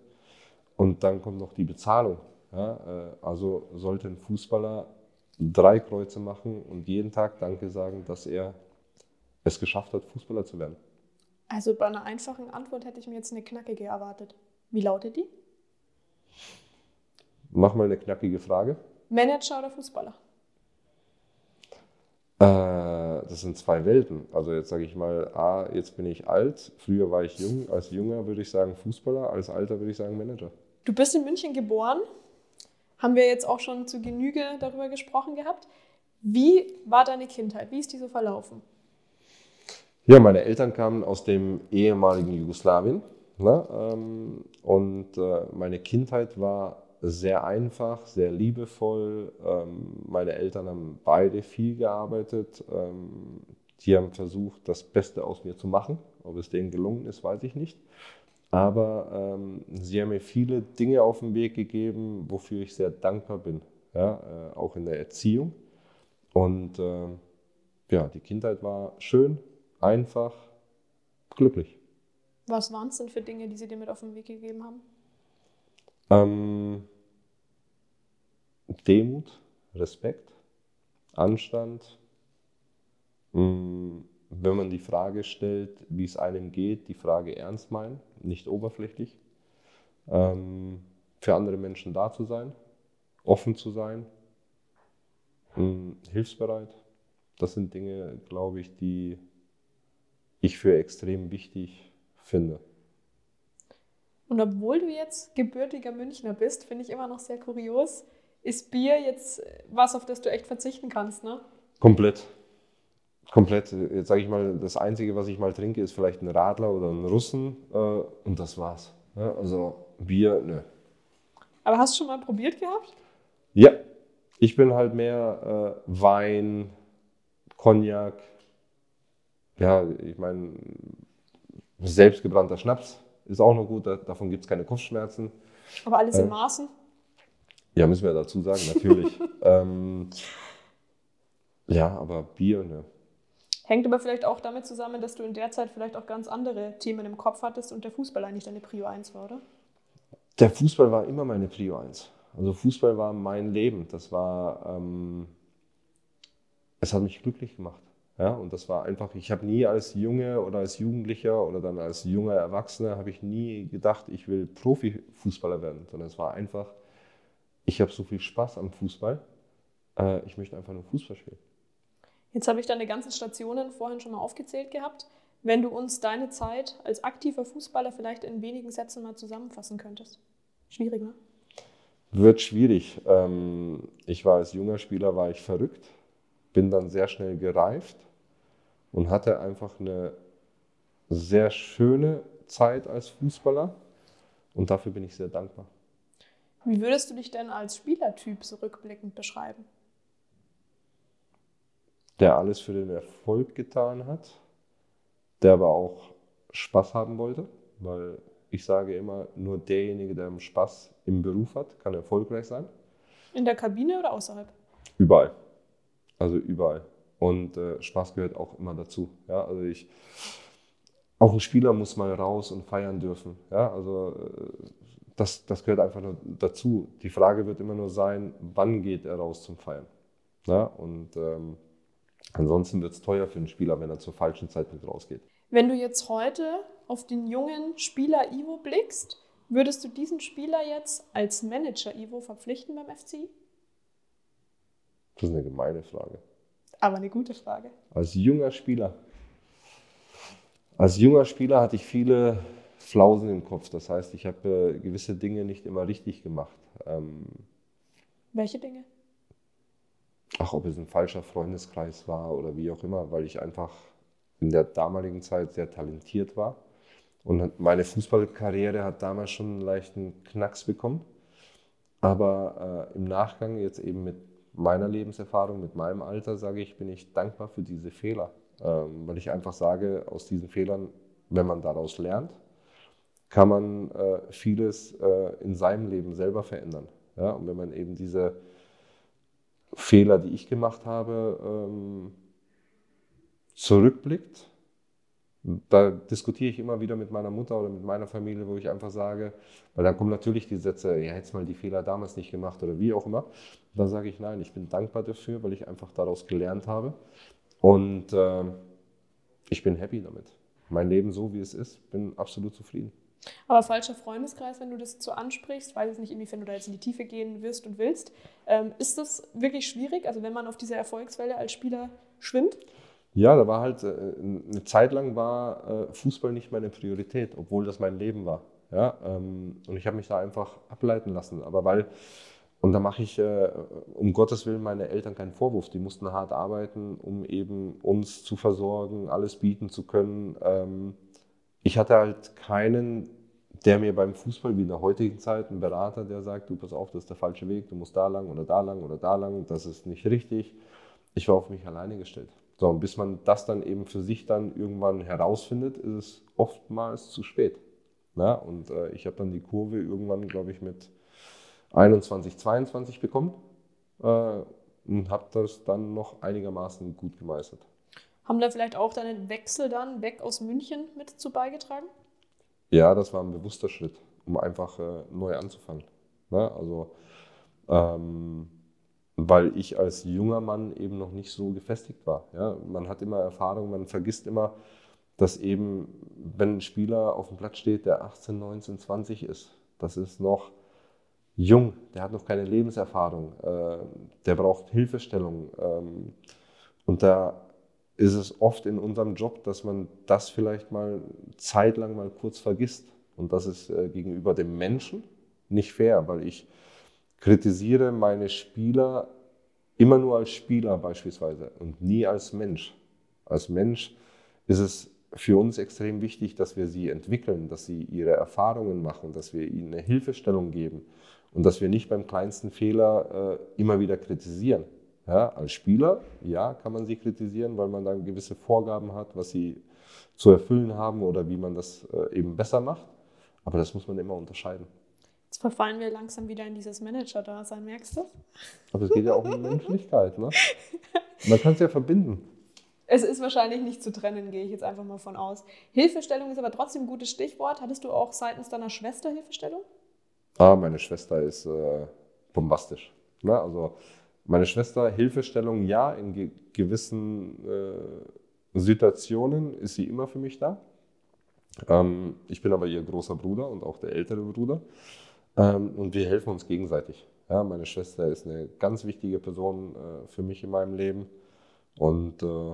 und dann kommt noch die Bezahlung. Ja, äh, also sollte ein Fußballer drei Kreuze machen und jeden Tag Danke sagen, dass er es geschafft hat, Fußballer zu werden. Also bei einer einfachen Antwort hätte ich mir jetzt eine knackige erwartet. Wie lautet die? Mach mal eine knackige Frage. Manager oder Fußballer? Äh, das sind zwei Welten. Also jetzt sage ich mal, A, jetzt bin ich alt, früher war ich jung. Als Junger würde ich sagen Fußballer, als Alter würde ich sagen Manager. Du bist in München geboren, haben wir jetzt auch schon zu Genüge darüber gesprochen gehabt. Wie war deine Kindheit? Wie ist die so verlaufen? Ja, meine Eltern kamen aus dem ehemaligen Jugoslawien. Ne? Ähm, und äh, meine Kindheit war sehr einfach, sehr liebevoll. Ähm, meine Eltern haben beide viel gearbeitet. Ähm, die haben versucht, das Beste aus mir zu machen. Ob es denen gelungen ist, weiß ich nicht. Aber ähm, sie haben mir viele Dinge auf den Weg gegeben, wofür ich sehr dankbar bin. Ja, äh, auch in der Erziehung. Und ja, die Kindheit war schön, einfach, glücklich. Was waren es denn für Dinge, die sie dir mit auf den Weg gegeben haben? Ähm, Demut, Respekt, Anstand. Mm, wenn man die Frage stellt, wie es einem geht, die Frage ernst meinen, nicht oberflächlich. Ähm, für andere Menschen da zu sein, offen zu sein, mm, hilfsbereit. Das sind Dinge, glaube ich, die ich für extrem wichtig finde. Und obwohl du jetzt gebürtiger Münchner bist, finde ich immer noch sehr kurios, ist Bier jetzt was, auf das du echt verzichten kannst, ne? Komplett. Komplett. Jetzt sage ich mal, das Einzige, was ich mal trinke, ist vielleicht ein Radler oder ein Russen äh, und das war's. Ja, also Bier, nö. Aber hast du schon mal probiert gehabt? Ja, ich bin halt mehr äh, Wein, Cognac. Ja, ich meine, selbstgebrannter Schnaps ist auch noch gut, davon gibt es keine Kopfschmerzen. Aber alles in äh, Maßen? Ja, müssen wir dazu sagen, natürlich. ähm, ja, aber Bier, ne. Hängt aber vielleicht auch damit zusammen, dass du in der Zeit vielleicht auch ganz andere Themen im Kopf hattest und der Fußball eigentlich deine Prio 1 war, oder? Der Fußball war immer meine Prio 1. Also Fußball war mein Leben. Das war, ähm, es hat mich glücklich gemacht. Ja, und das war einfach, ich habe nie als Junge oder als Jugendlicher oder dann als junger Erwachsener, habe ich nie gedacht, ich will Profifußballer werden, sondern es war einfach, ich habe so viel Spaß am Fußball, äh, ich möchte einfach nur Fußball spielen. Jetzt habe ich deine ganzen Stationen vorhin schon mal aufgezählt gehabt. Wenn du uns deine Zeit als aktiver Fußballer vielleicht in wenigen Sätzen mal zusammenfassen könntest. Schwierig, ne? Wird schwierig. Ähm, ich war als junger Spieler war ich verrückt, bin dann sehr schnell gereift und hatte einfach eine sehr schöne Zeit als Fußballer und dafür bin ich sehr dankbar. Wie würdest du dich denn als Spielertyp zurückblickend beschreiben? Der alles für den Erfolg getan hat, der aber auch Spaß haben wollte, weil ich sage immer, nur derjenige, der Spaß im Beruf hat, kann erfolgreich sein. In der Kabine oder außerhalb? Überall. Also überall. Und äh, Spaß gehört auch immer dazu. Ja, also ich, auch ein Spieler muss mal raus und feiern dürfen. Ja, also äh, das, das gehört einfach nur dazu. Die Frage wird immer nur sein, wann geht er raus zum Feiern? Ja, und ähm, ansonsten wird es teuer für einen Spieler, wenn er zur falschen Zeitpunkt rausgeht. Wenn du jetzt heute auf den jungen Spieler Ivo blickst, würdest du diesen Spieler jetzt als Manager Ivo verpflichten beim FC? Das ist eine gemeine Frage. Aber eine gute Frage. Als junger Spieler. Als junger Spieler hatte ich viele Flausen im Kopf. Das heißt, ich habe äh, gewisse Dinge nicht immer richtig gemacht. Ähm, Welche Dinge? Ach, ob es ein falscher Freundeskreis war oder wie auch immer, weil ich einfach in der damaligen Zeit sehr talentiert war. Und meine Fußballkarriere hat damals schon einen leichten Knacks bekommen. Aber äh, im Nachgang, jetzt eben mit meiner Lebenserfahrung, mit meinem Alter, sage ich, bin ich dankbar für diese Fehler. Ähm, weil ich einfach sage, aus diesen Fehlern, wenn man daraus lernt, kann man äh, vieles äh, in seinem Leben selber verändern. Ja? Und wenn man eben diese Fehler, die ich gemacht habe, ähm, zurückblickt, Da diskutiere ich immer wieder mit meiner Mutter oder mit meiner Familie, wo ich einfach sage, weil dann kommen natürlich die Sätze, ja, hättest mal die Fehler damals nicht gemacht oder wie auch immer. Da sage ich nein, ich bin dankbar dafür, weil ich einfach daraus gelernt habe. Und äh, ich bin happy damit. Mein Leben so, wie es ist, bin absolut zufrieden. Aber falscher Freundeskreis, wenn du das so ansprichst, weiß ich nicht, inwiefern du da jetzt in die Tiefe gehen wirst und willst. Ähm, ist das wirklich schwierig, also wenn man auf dieser Erfolgswelle als Spieler schwimmt? Ja, da war halt, äh, eine Zeit lang war äh, Fußball nicht meine Priorität, obwohl das mein Leben war. Ja, ähm, und ich habe mich da einfach ableiten lassen. Aber weil, und da mache ich äh, um Gottes Willen meine Eltern keinen Vorwurf. Die mussten hart arbeiten, um eben uns zu versorgen, alles bieten zu können. Ähm, ich hatte halt keinen, der mir beim Fußball wie in der heutigen Zeit, ein Berater, der sagt, du pass auf, das ist der falsche Weg, du musst da lang oder da lang oder da lang, das ist nicht richtig. Ich war auf mich alleine gestellt. So, und bis man das dann eben für sich dann irgendwann herausfindet, ist es oftmals zu spät. Na, und äh, ich habe dann die Kurve irgendwann, glaube ich, mit 21, 22 bekommen äh, und habe das dann noch einigermaßen gut gemeistert. Haben da vielleicht auch deinen Wechsel dann weg aus München mit zu beigetragen? Ja, das war ein bewusster Schritt, um einfach äh, neu anzufangen. Na, also ähm, weil ich als junger Mann eben noch nicht so gefestigt war. Ja, man hat immer Erfahrung, man vergisst immer, dass eben, wenn ein Spieler auf dem Platz steht, der 18, 19, 20 ist, das ist noch jung, der hat noch keine Lebenserfahrung, äh, der braucht Hilfestellung. Ähm, und da ist es oft in unserem Job, dass man das vielleicht mal zeitlang mal kurz vergisst. Und das ist äh, gegenüber dem Menschen nicht fair, weil ich kritisiere meine Spieler immer nur als Spieler beispielsweise und nie als Mensch. Als Mensch ist es für uns extrem wichtig, dass wir sie entwickeln, dass sie ihre Erfahrungen machen, dass wir ihnen eine Hilfestellung geben und dass wir nicht beim kleinsten Fehler äh, immer wieder kritisieren. Ja, als Spieler, ja, kann man sie kritisieren, weil man dann gewisse Vorgaben hat, was sie zu erfüllen haben oder wie man das äh, eben besser macht. Aber das muss man immer unterscheiden. Jetzt verfallen wir langsam wieder in dieses Manager-Dasein, merkst du? Aber es geht ja auch um Menschlichkeit, ne? Man kann es ja verbinden. Es ist wahrscheinlich nicht zu trennen, gehe ich jetzt einfach mal von aus. Hilfestellung ist aber trotzdem ein gutes Stichwort. Hattest du auch seitens deiner Schwester Hilfestellung? Ah, meine Schwester ist äh, bombastisch. Ne? Also meine Schwester, Hilfestellung, ja, in ge gewissen äh, Situationen ist sie immer für mich da. Ähm, ich bin aber ihr großer Bruder und auch der ältere Bruder. Ähm, und wir helfen uns gegenseitig. Ja, meine Schwester ist eine ganz wichtige Person äh, für mich in meinem Leben. Und äh,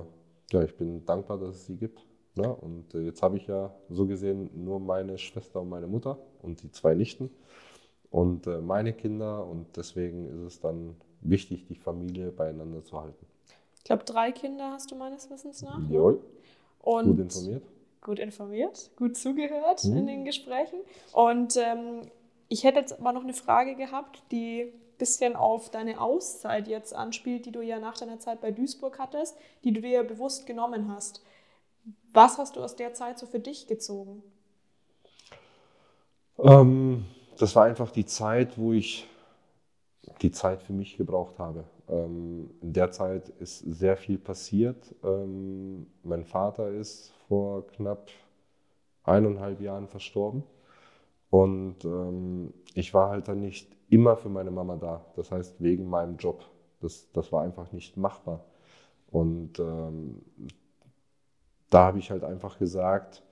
ja, ich bin dankbar, dass es sie gibt. Ja, und äh, jetzt habe ich ja so gesehen nur meine Schwester und meine Mutter und die zwei Nichten und äh, meine Kinder. Und deswegen ist es dann wichtig, die Familie beieinander zu halten. Ich glaube, drei Kinder hast du meines Wissens nach. Ne? Jawohl. Und gut informiert. Gut informiert, gut zugehört hm. in den Gesprächen. Und ähm, ich hätte jetzt aber noch eine Frage gehabt, die ein bisschen auf deine Auszeit jetzt anspielt, die du ja nach deiner Zeit bei Duisburg hattest, die du dir bewusst genommen hast. Was hast du aus der Zeit so für dich gezogen? Ähm, das war einfach die Zeit, wo ich die Zeit für mich gebraucht habe. Ähm, in der Zeit ist sehr viel passiert. Ähm, mein Vater ist vor knapp eineinhalb Jahren verstorben. Und ähm, ich war halt dann nicht immer für meine Mama da. Das heißt, wegen meinem Job. Das, das war einfach nicht machbar. Und ähm, da habe ich halt einfach gesagt,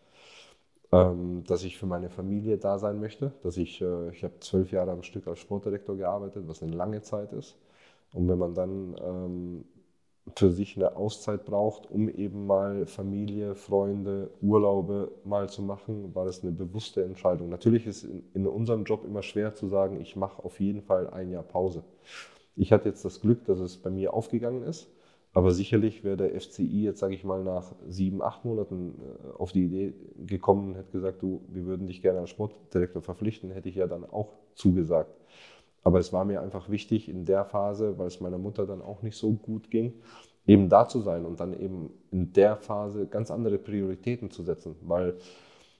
ähm, dass ich für meine Familie da sein möchte. Dass ich, äh, ich habe zwölf Jahre am Stück als Sportdirektor gearbeitet, was eine lange Zeit ist. Und wenn man dann ähm, für sich eine Auszeit braucht, um eben mal Familie, Freunde, Urlaube mal zu machen, war das eine bewusste Entscheidung. Natürlich ist in, in unserem Job immer schwer zu sagen, ich mache auf jeden Fall ein Jahr Pause. Ich hatte jetzt das Glück, dass es bei mir aufgegangen ist, aber sicherlich wäre der FCI jetzt, sage ich mal, nach sieben, acht Monaten äh, auf die Idee gekommen und hätte gesagt, du, wir würden dich gerne als Sportdirektor verpflichten, hätte ich ja dann auch zugesagt. Aber es war mir einfach wichtig in der Phase, weil es meiner Mutter dann auch nicht so gut ging, eben da zu sein und dann eben in der Phase ganz andere Prioritäten zu setzen. Weil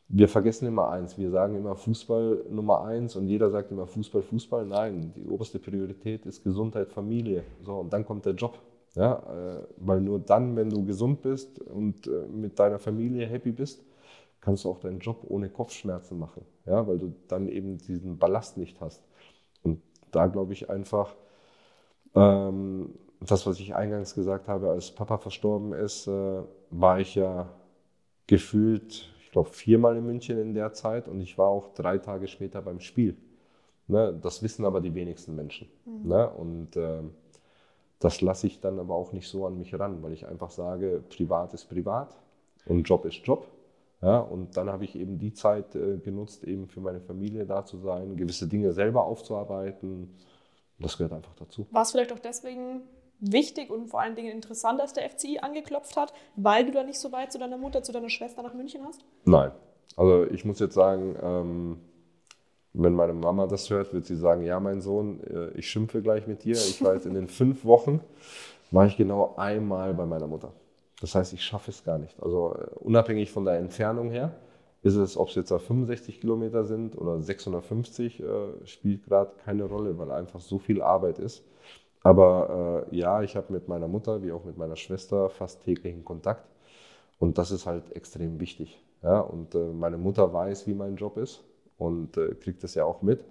wir vergessen immer eins, wir sagen immer Fußball Nummer eins und jeder sagt immer Fußball, Fußball. Nein, die oberste Priorität ist Gesundheit, Familie. So, und dann kommt der Job. Ja, äh, weil nur dann, wenn du gesund bist und äh, mit deiner Familie happy bist, kannst du auch deinen Job ohne Kopfschmerzen machen. Ja, weil du dann eben diesen Ballast nicht hast. Und da glaube ich einfach, ähm, das, was ich eingangs gesagt habe, als Papa verstorben ist, äh, war ich ja gefühlt, ich glaube, viermal in München in der Zeit und ich war auch drei Tage später beim Spiel. Ne? Das wissen aber die wenigsten Menschen. Mhm. Ne? Und äh, das lasse ich dann aber auch nicht so an mich ran, weil ich einfach sage, privat ist privat und Job ist Job. Ja, und dann habe ich eben die Zeit äh, genutzt, eben für meine Familie da zu sein, gewisse Dinge selber aufzuarbeiten. Das gehört einfach dazu. War es vielleicht auch deswegen wichtig und vor allen Dingen interessant, dass der FCI angeklopft hat, weil du da nicht so weit zu deiner Mutter, zu deiner Schwester nach München hast? Nein. Also ich muss jetzt sagen, ähm, wenn meine Mama das hört, wird sie sagen, ja, mein Sohn, äh, ich schimpfe gleich mit dir. Ich war jetzt in den fünf Wochen, war ich genau einmal bei meiner Mutter. Das heißt, ich schaffe es gar nicht. Also äh, unabhängig von der Entfernung her, ist es, ob es jetzt 65 Kilometer sind oder 650, äh, spielt gerade keine Rolle, weil einfach so viel Arbeit ist. Aber äh, ja, ich habe mit meiner Mutter wie auch mit meiner Schwester fast täglichen Kontakt. Und das ist halt extrem wichtig. Ja? Und äh, meine Mutter weiß, wie mein Job ist und äh, kriegt das ja auch mit.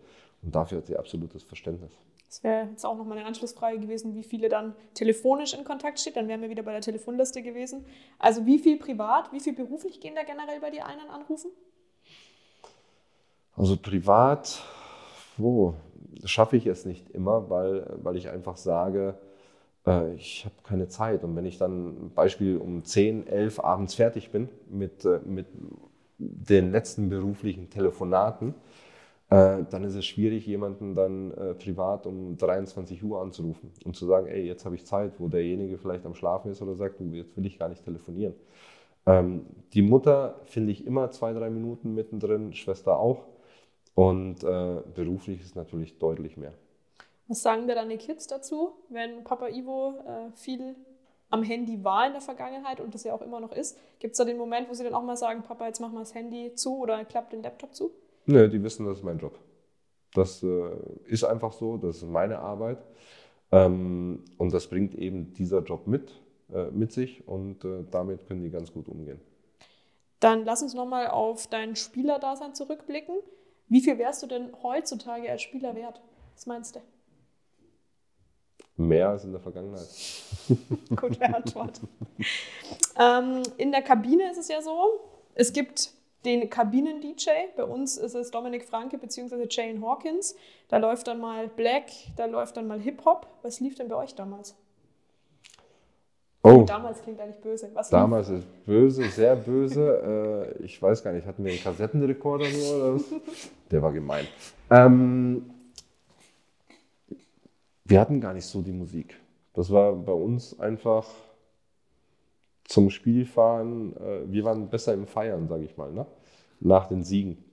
Und dafür hat sie absolutes Verständnis. Das wäre jetzt auch nochmal eine Anschlussfrage gewesen, wie viele dann telefonisch in Kontakt steht. Dann wären wir wieder bei der Telefonliste gewesen. Also wie viel privat, wie viel beruflich gehen da generell bei dir ein an Anrufen? Also privat, wo? schaffe ich es nicht immer, weil, weil ich einfach sage, äh, ich habe keine Zeit. Und wenn ich dann Beispiel um 10, 11 abends fertig bin mit, äh, mit den letzten beruflichen Telefonaten, äh, dann ist es schwierig, jemanden dann äh, privat um 23 Uhr anzurufen und zu sagen, ey, jetzt habe ich Zeit, wo derjenige vielleicht am Schlafen ist oder sagt, du, jetzt will ich gar nicht telefonieren. Ähm, die Mutter finde ich immer zwei, drei Minuten mittendrin, Schwester auch. Und äh, beruflich ist natürlich deutlich mehr. Was sagen dir deine Kids dazu, wenn Papa Ivo äh, viel am Handy war in der Vergangenheit und das ja auch immer noch ist? Gibt es da den Moment, wo sie dann auch mal sagen, Papa, jetzt mach mal das Handy zu oder klappt den Laptop zu? Nö, die wissen, das ist mein Job. Das äh, ist einfach so, das ist meine Arbeit. Ähm, und das bringt eben dieser Job mit, äh, mit sich und äh, damit können die ganz gut umgehen. Dann lass uns nochmal auf dein Spielerdasein zurückblicken. Wie viel wärst du denn heutzutage als Spieler wert? Was meinst du? Mehr als in der Vergangenheit. Gute Antwort. ähm, in der Kabine ist es ja so, es gibt den Kabinen-DJ. Bei uns ist es Dominik Franke bzw. Jane Hawkins. Da läuft dann mal Black, da läuft dann mal Hip-Hop. Was lief denn bei euch damals? Oh. Damals klingt eigentlich böse. Was damals lief? ist böse, sehr böse. äh, ich weiß gar nicht, hatten wir einen Kassettenrekorder nur oder was? Der war gemein. Ähm, wir hatten gar nicht so die Musik. Das war bei uns einfach zum Spielfahren. Äh, wir waren besser im Feiern, sage ich mal, ne? nach den Siegen.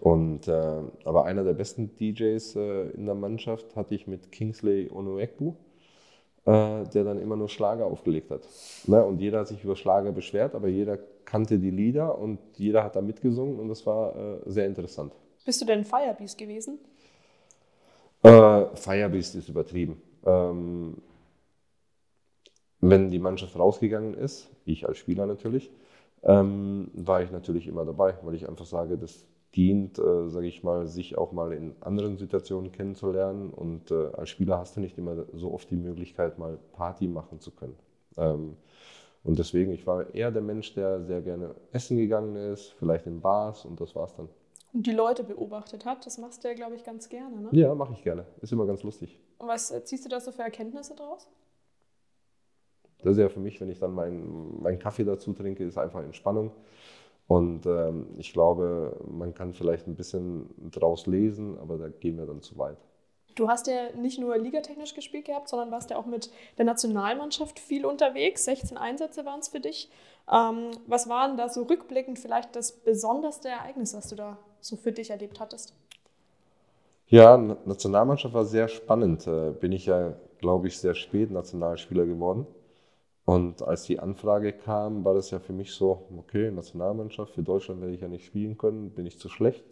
Und, äh, aber einer der besten DJs äh, in der Mannschaft hatte ich mit Kingsley Onuekbu äh, der dann immer nur Schlager aufgelegt hat. Ne? Und jeder hat sich über Schlager beschwert, aber jeder kannte die Lieder und jeder hat da mitgesungen und das war äh, sehr interessant. Bist du denn Firebeast gewesen? Äh, Firebeast ist übertrieben. Ähm, wenn die Mannschaft rausgegangen ist, ich als Spieler natürlich, ähm, war ich natürlich immer dabei, weil ich einfach sage, das dient, äh, sage ich mal, sich auch mal in anderen Situationen kennenzulernen. Und äh, als Spieler hast du nicht immer so oft die Möglichkeit, mal Party machen zu können. Ähm, und deswegen, ich war eher der Mensch, der sehr gerne essen gegangen ist, vielleicht in Bars und das war's dann. Die Leute beobachtet hat, das machst du ja, glaube ich, ganz gerne, ne? Ja, mache ich gerne. Ist immer ganz lustig. Und was äh, ziehst du da so für Erkenntnisse draus? Das ist ja für mich, wenn ich dann meinen mein Kaffee dazu trinke, ist einfach Entspannung. Und ähm, ich glaube, man kann vielleicht ein bisschen draus lesen, aber da gehen wir dann zu weit. Du hast ja nicht nur ligatechnisch gespielt gehabt, sondern warst ja auch mit der Nationalmannschaft viel unterwegs. 16 Einsätze waren es für dich. Ähm, was war denn da so rückblickend vielleicht das besonderste Ereignis, was du da so für dich erlebt hattest? Ja, Nationalmannschaft war sehr spannend. Äh, bin ich ja, glaube ich, sehr spät Nationalspieler geworden. Und als die Anfrage kam, war das ja für mich so, okay, Nationalmannschaft, für Deutschland werde ich ja nicht spielen können, bin ich zu schlecht.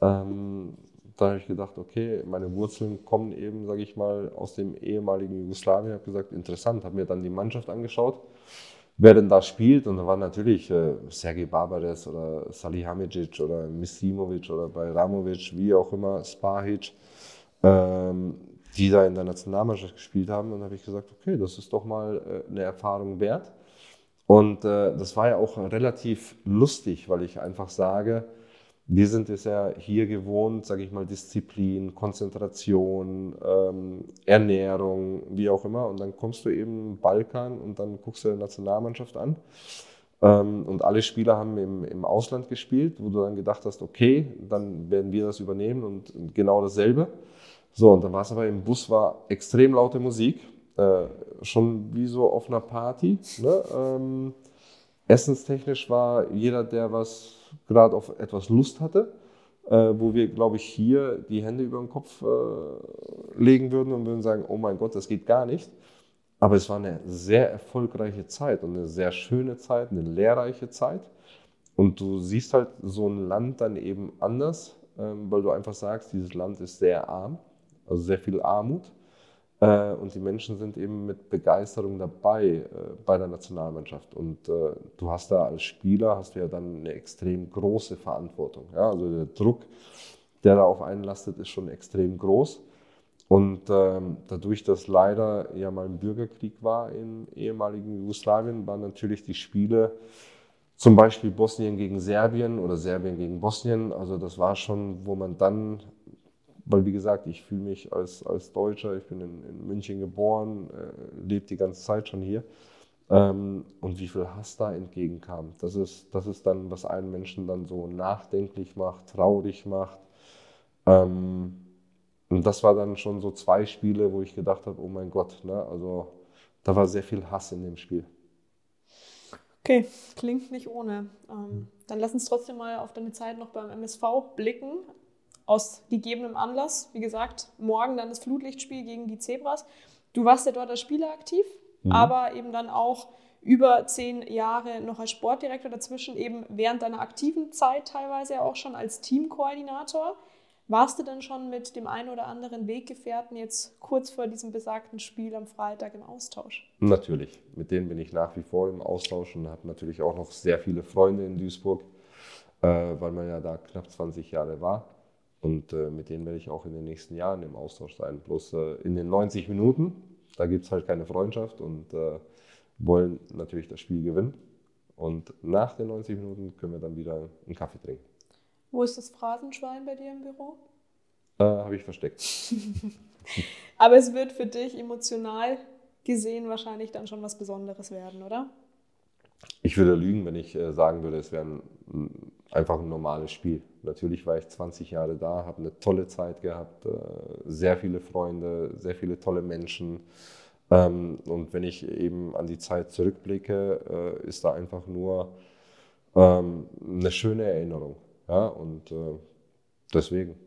Ähm, da habe ich gedacht, okay, meine Wurzeln kommen eben, sage ich mal, aus dem ehemaligen Jugoslawien. Ich habe gesagt, interessant, habe mir dann die Mannschaft angeschaut, wer denn da spielt. Und da waren natürlich äh, Sergej Barbares oder Salihamidzic oder Misimovic oder bei Ramovic, wie auch immer, Spahic, ähm, die da in der Nationalmannschaft gespielt haben. Und da habe ich gesagt, okay, das ist doch mal äh, eine Erfahrung wert. Und äh, das war ja auch relativ lustig, weil ich einfach sage, wir sind es ja hier gewohnt, sage ich mal, Disziplin, Konzentration, ähm, Ernährung, wie auch immer. Und dann kommst du eben Balkan und dann guckst du die Nationalmannschaft an. Ähm, und alle Spieler haben im, im Ausland gespielt, wo du dann gedacht hast, okay, dann werden wir das übernehmen und genau dasselbe. So, und dann war es aber im Bus, war extrem laute Musik, äh, schon wie so auf einer Party. Ne? Ähm, essenstechnisch war jeder, der was gerade auf etwas Lust hatte, äh, wo wir, glaube ich, hier die Hände über den Kopf äh, legen würden und würden sagen, oh mein Gott, das geht gar nicht. Aber es war eine sehr erfolgreiche Zeit und eine sehr schöne Zeit, eine lehrreiche Zeit. Und du siehst halt so ein Land dann eben anders, ähm, weil du einfach sagst, dieses Land ist sehr arm, also sehr viel Armut. Äh, und die Menschen sind eben mit Begeisterung dabei äh, bei der Nationalmannschaft. Und äh, du hast da als Spieler, hast du ja dann eine extrem große Verantwortung. Ja? Also der Druck, der da auf einen lastet, ist schon extrem groß. Und ähm, dadurch, dass leider ja mal ein Bürgerkrieg war im ehemaligen Jugoslawien, waren natürlich die Spiele, zum Beispiel Bosnien gegen Serbien oder Serbien gegen Bosnien, also das war schon, wo man dann weil wie gesagt, ich fühle mich als, als Deutscher, ich bin in, in München geboren, äh, lebe die ganze Zeit schon hier. Ähm, und wie viel Hass da entgegenkam. Das ist, das ist dann, was einen Menschen dann so nachdenklich macht, traurig macht. Ähm, und das war dann schon so zwei Spiele, wo ich gedacht habe, oh mein Gott, ne? also da war sehr viel Hass in dem Spiel. Okay, klingt nicht ohne. Ähm, dann lass uns trotzdem mal auf deine Zeit noch beim MSV blicken aus gegebenem Anlass. Wie gesagt, morgen dann das Flutlichtspiel gegen die Zebras. Du warst ja dort als Spieler aktiv, mhm. aber eben dann auch über zehn Jahre noch als Sportdirektor dazwischen, eben während deiner aktiven Zeit teilweise auch schon als Teamkoordinator. Warst du denn schon mit dem einen oder anderen Weggefährten jetzt kurz vor diesem besagten Spiel am Freitag im Austausch? Natürlich, mit denen bin ich nach wie vor im Austausch und habe natürlich auch noch sehr viele Freunde in Duisburg, äh, weil man ja da knapp 20 Jahre war. Und äh, mit denen werde ich auch in den nächsten Jahren im Austausch sein. Bloß äh, in den 90 Minuten, da gibt es halt keine Freundschaft und äh, wollen natürlich das Spiel gewinnen. Und nach den 90 Minuten können wir dann wieder einen Kaffee trinken. Wo ist das Phrasenschwein bei dir im Büro? Äh, Habe ich versteckt. Aber es wird für dich emotional gesehen wahrscheinlich dann schon was Besonderes werden, oder? Ich würde lügen, wenn ich äh, sagen würde, es wäre ein, einfach ein normales Spiel. Natürlich war ich 20 Jahre da, habe eine tolle Zeit gehabt, äh, sehr viele Freunde, sehr viele tolle Menschen. Ähm, und wenn ich eben an die Zeit zurückblicke, äh, ist da einfach nur ähm, eine schöne Erinnerung. Und deswegen.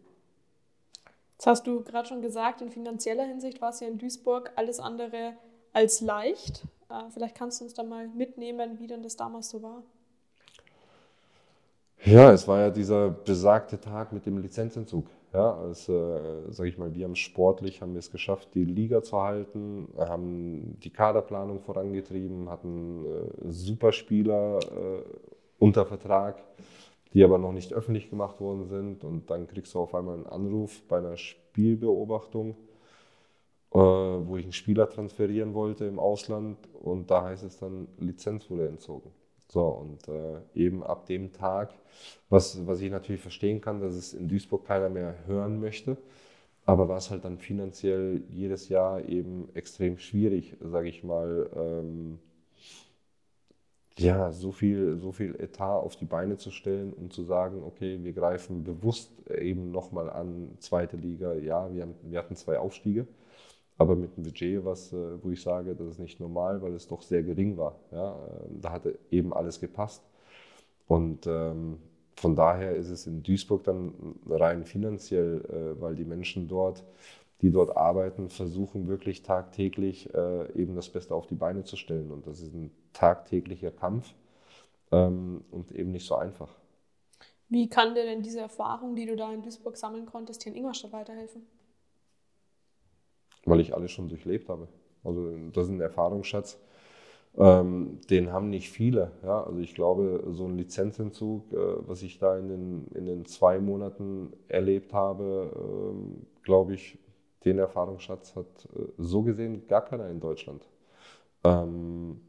Jetzt hast du gerade schon gesagt, in finanzieller Hinsicht war es ja in Duisburg alles andere als leicht. Äh, vielleicht kannst du uns da mal mitnehmen, wie denn das damals so war. Ja, es war ja dieser besagte Tag mit dem Lizenzentzug. Ja, also, äh, sage ich mal, wir haben sportlich haben wir es geschafft, die Liga zu halten, haben die Kaderplanung vorangetrieben, hatten äh, super Spieler äh, unter Vertrag, die aber noch nicht öffentlich gemacht worden sind. Und dann kriegst du auf einmal einen Anruf bei einer Spielbeobachtung äh, wo ich einen Spieler transferieren wollte im Ausland und da heißt es dann, Lizenz wurde entzogen. So, und äh, eben ab dem Tag, was, was ich natürlich verstehen kann, dass es in Duisburg keiner mehr hören möchte, aber war es halt dann finanziell jedes Jahr eben extrem schwierig, sage ich mal, ähm, ja, so viel, so viel Etat auf die Beine zu stellen und zu sagen, okay, wir greifen bewusst eben nochmal an, zweite Liga, ja, wir, haben, wir hatten zwei Aufstiege, aber mit einem Budget, was, äh, wo ich sage, das ist nicht normal, weil es doch sehr gering war. Ja? Ähm, da hatte eben alles gepasst. Und ähm, von daher ist es in Duisburg dann rein finanziell, äh, weil die Menschen dort, die dort arbeiten, versuchen wirklich tagtäglich äh, eben das Beste auf die Beine zu stellen. Und das ist ein tagtäglicher Kampf ähm, und eben nicht so einfach. Wie kann dir denn diese Erfahrung, die du da in Duisburg sammeln konntest, hier in Ingolstadt weiterhelfen? Weil ich alles schon durchlebt habe. Also das ist ein Erfahrungsschatz, ähm, den haben nicht viele. Ja? Also ich glaube, so ein Lizenzentzug, äh, was ich da in den, in den zwei Monaten erlebt habe, ähm, glaube ich, den Erfahrungsschatz hat äh, so gesehen gar keiner in Deutschland. Ähm,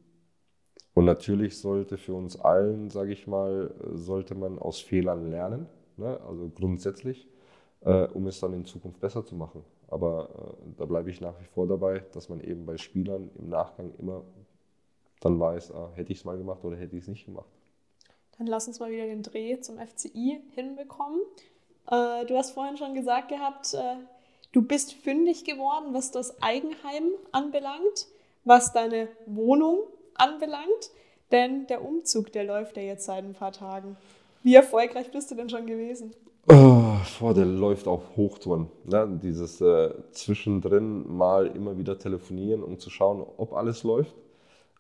und natürlich sollte für uns allen, sage ich mal, sollte man aus Fehlern lernen, ne? also grundsätzlich, äh, um es dann in Zukunft besser zu machen. Aber äh, da bleibe ich nach wie vor dabei, dass man eben bei Spielern im Nachgang immer dann weiß, ah, hätte ich es mal gemacht oder hätte ich es nicht gemacht. Dann lass uns mal wieder den Dreh zum FCI hinbekommen. Äh, du hast vorhin schon gesagt gehabt, äh, du bist fündig geworden, was das Eigenheim anbelangt, was deine Wohnung anbelangt. Denn der Umzug, der läuft ja jetzt seit ein paar Tagen. Wie erfolgreich bist du denn schon gewesen? Oh, boah, der läuft auf Hochtouren. Ne? Dieses äh, zwischendrin mal immer wieder telefonieren, um zu schauen, ob alles läuft.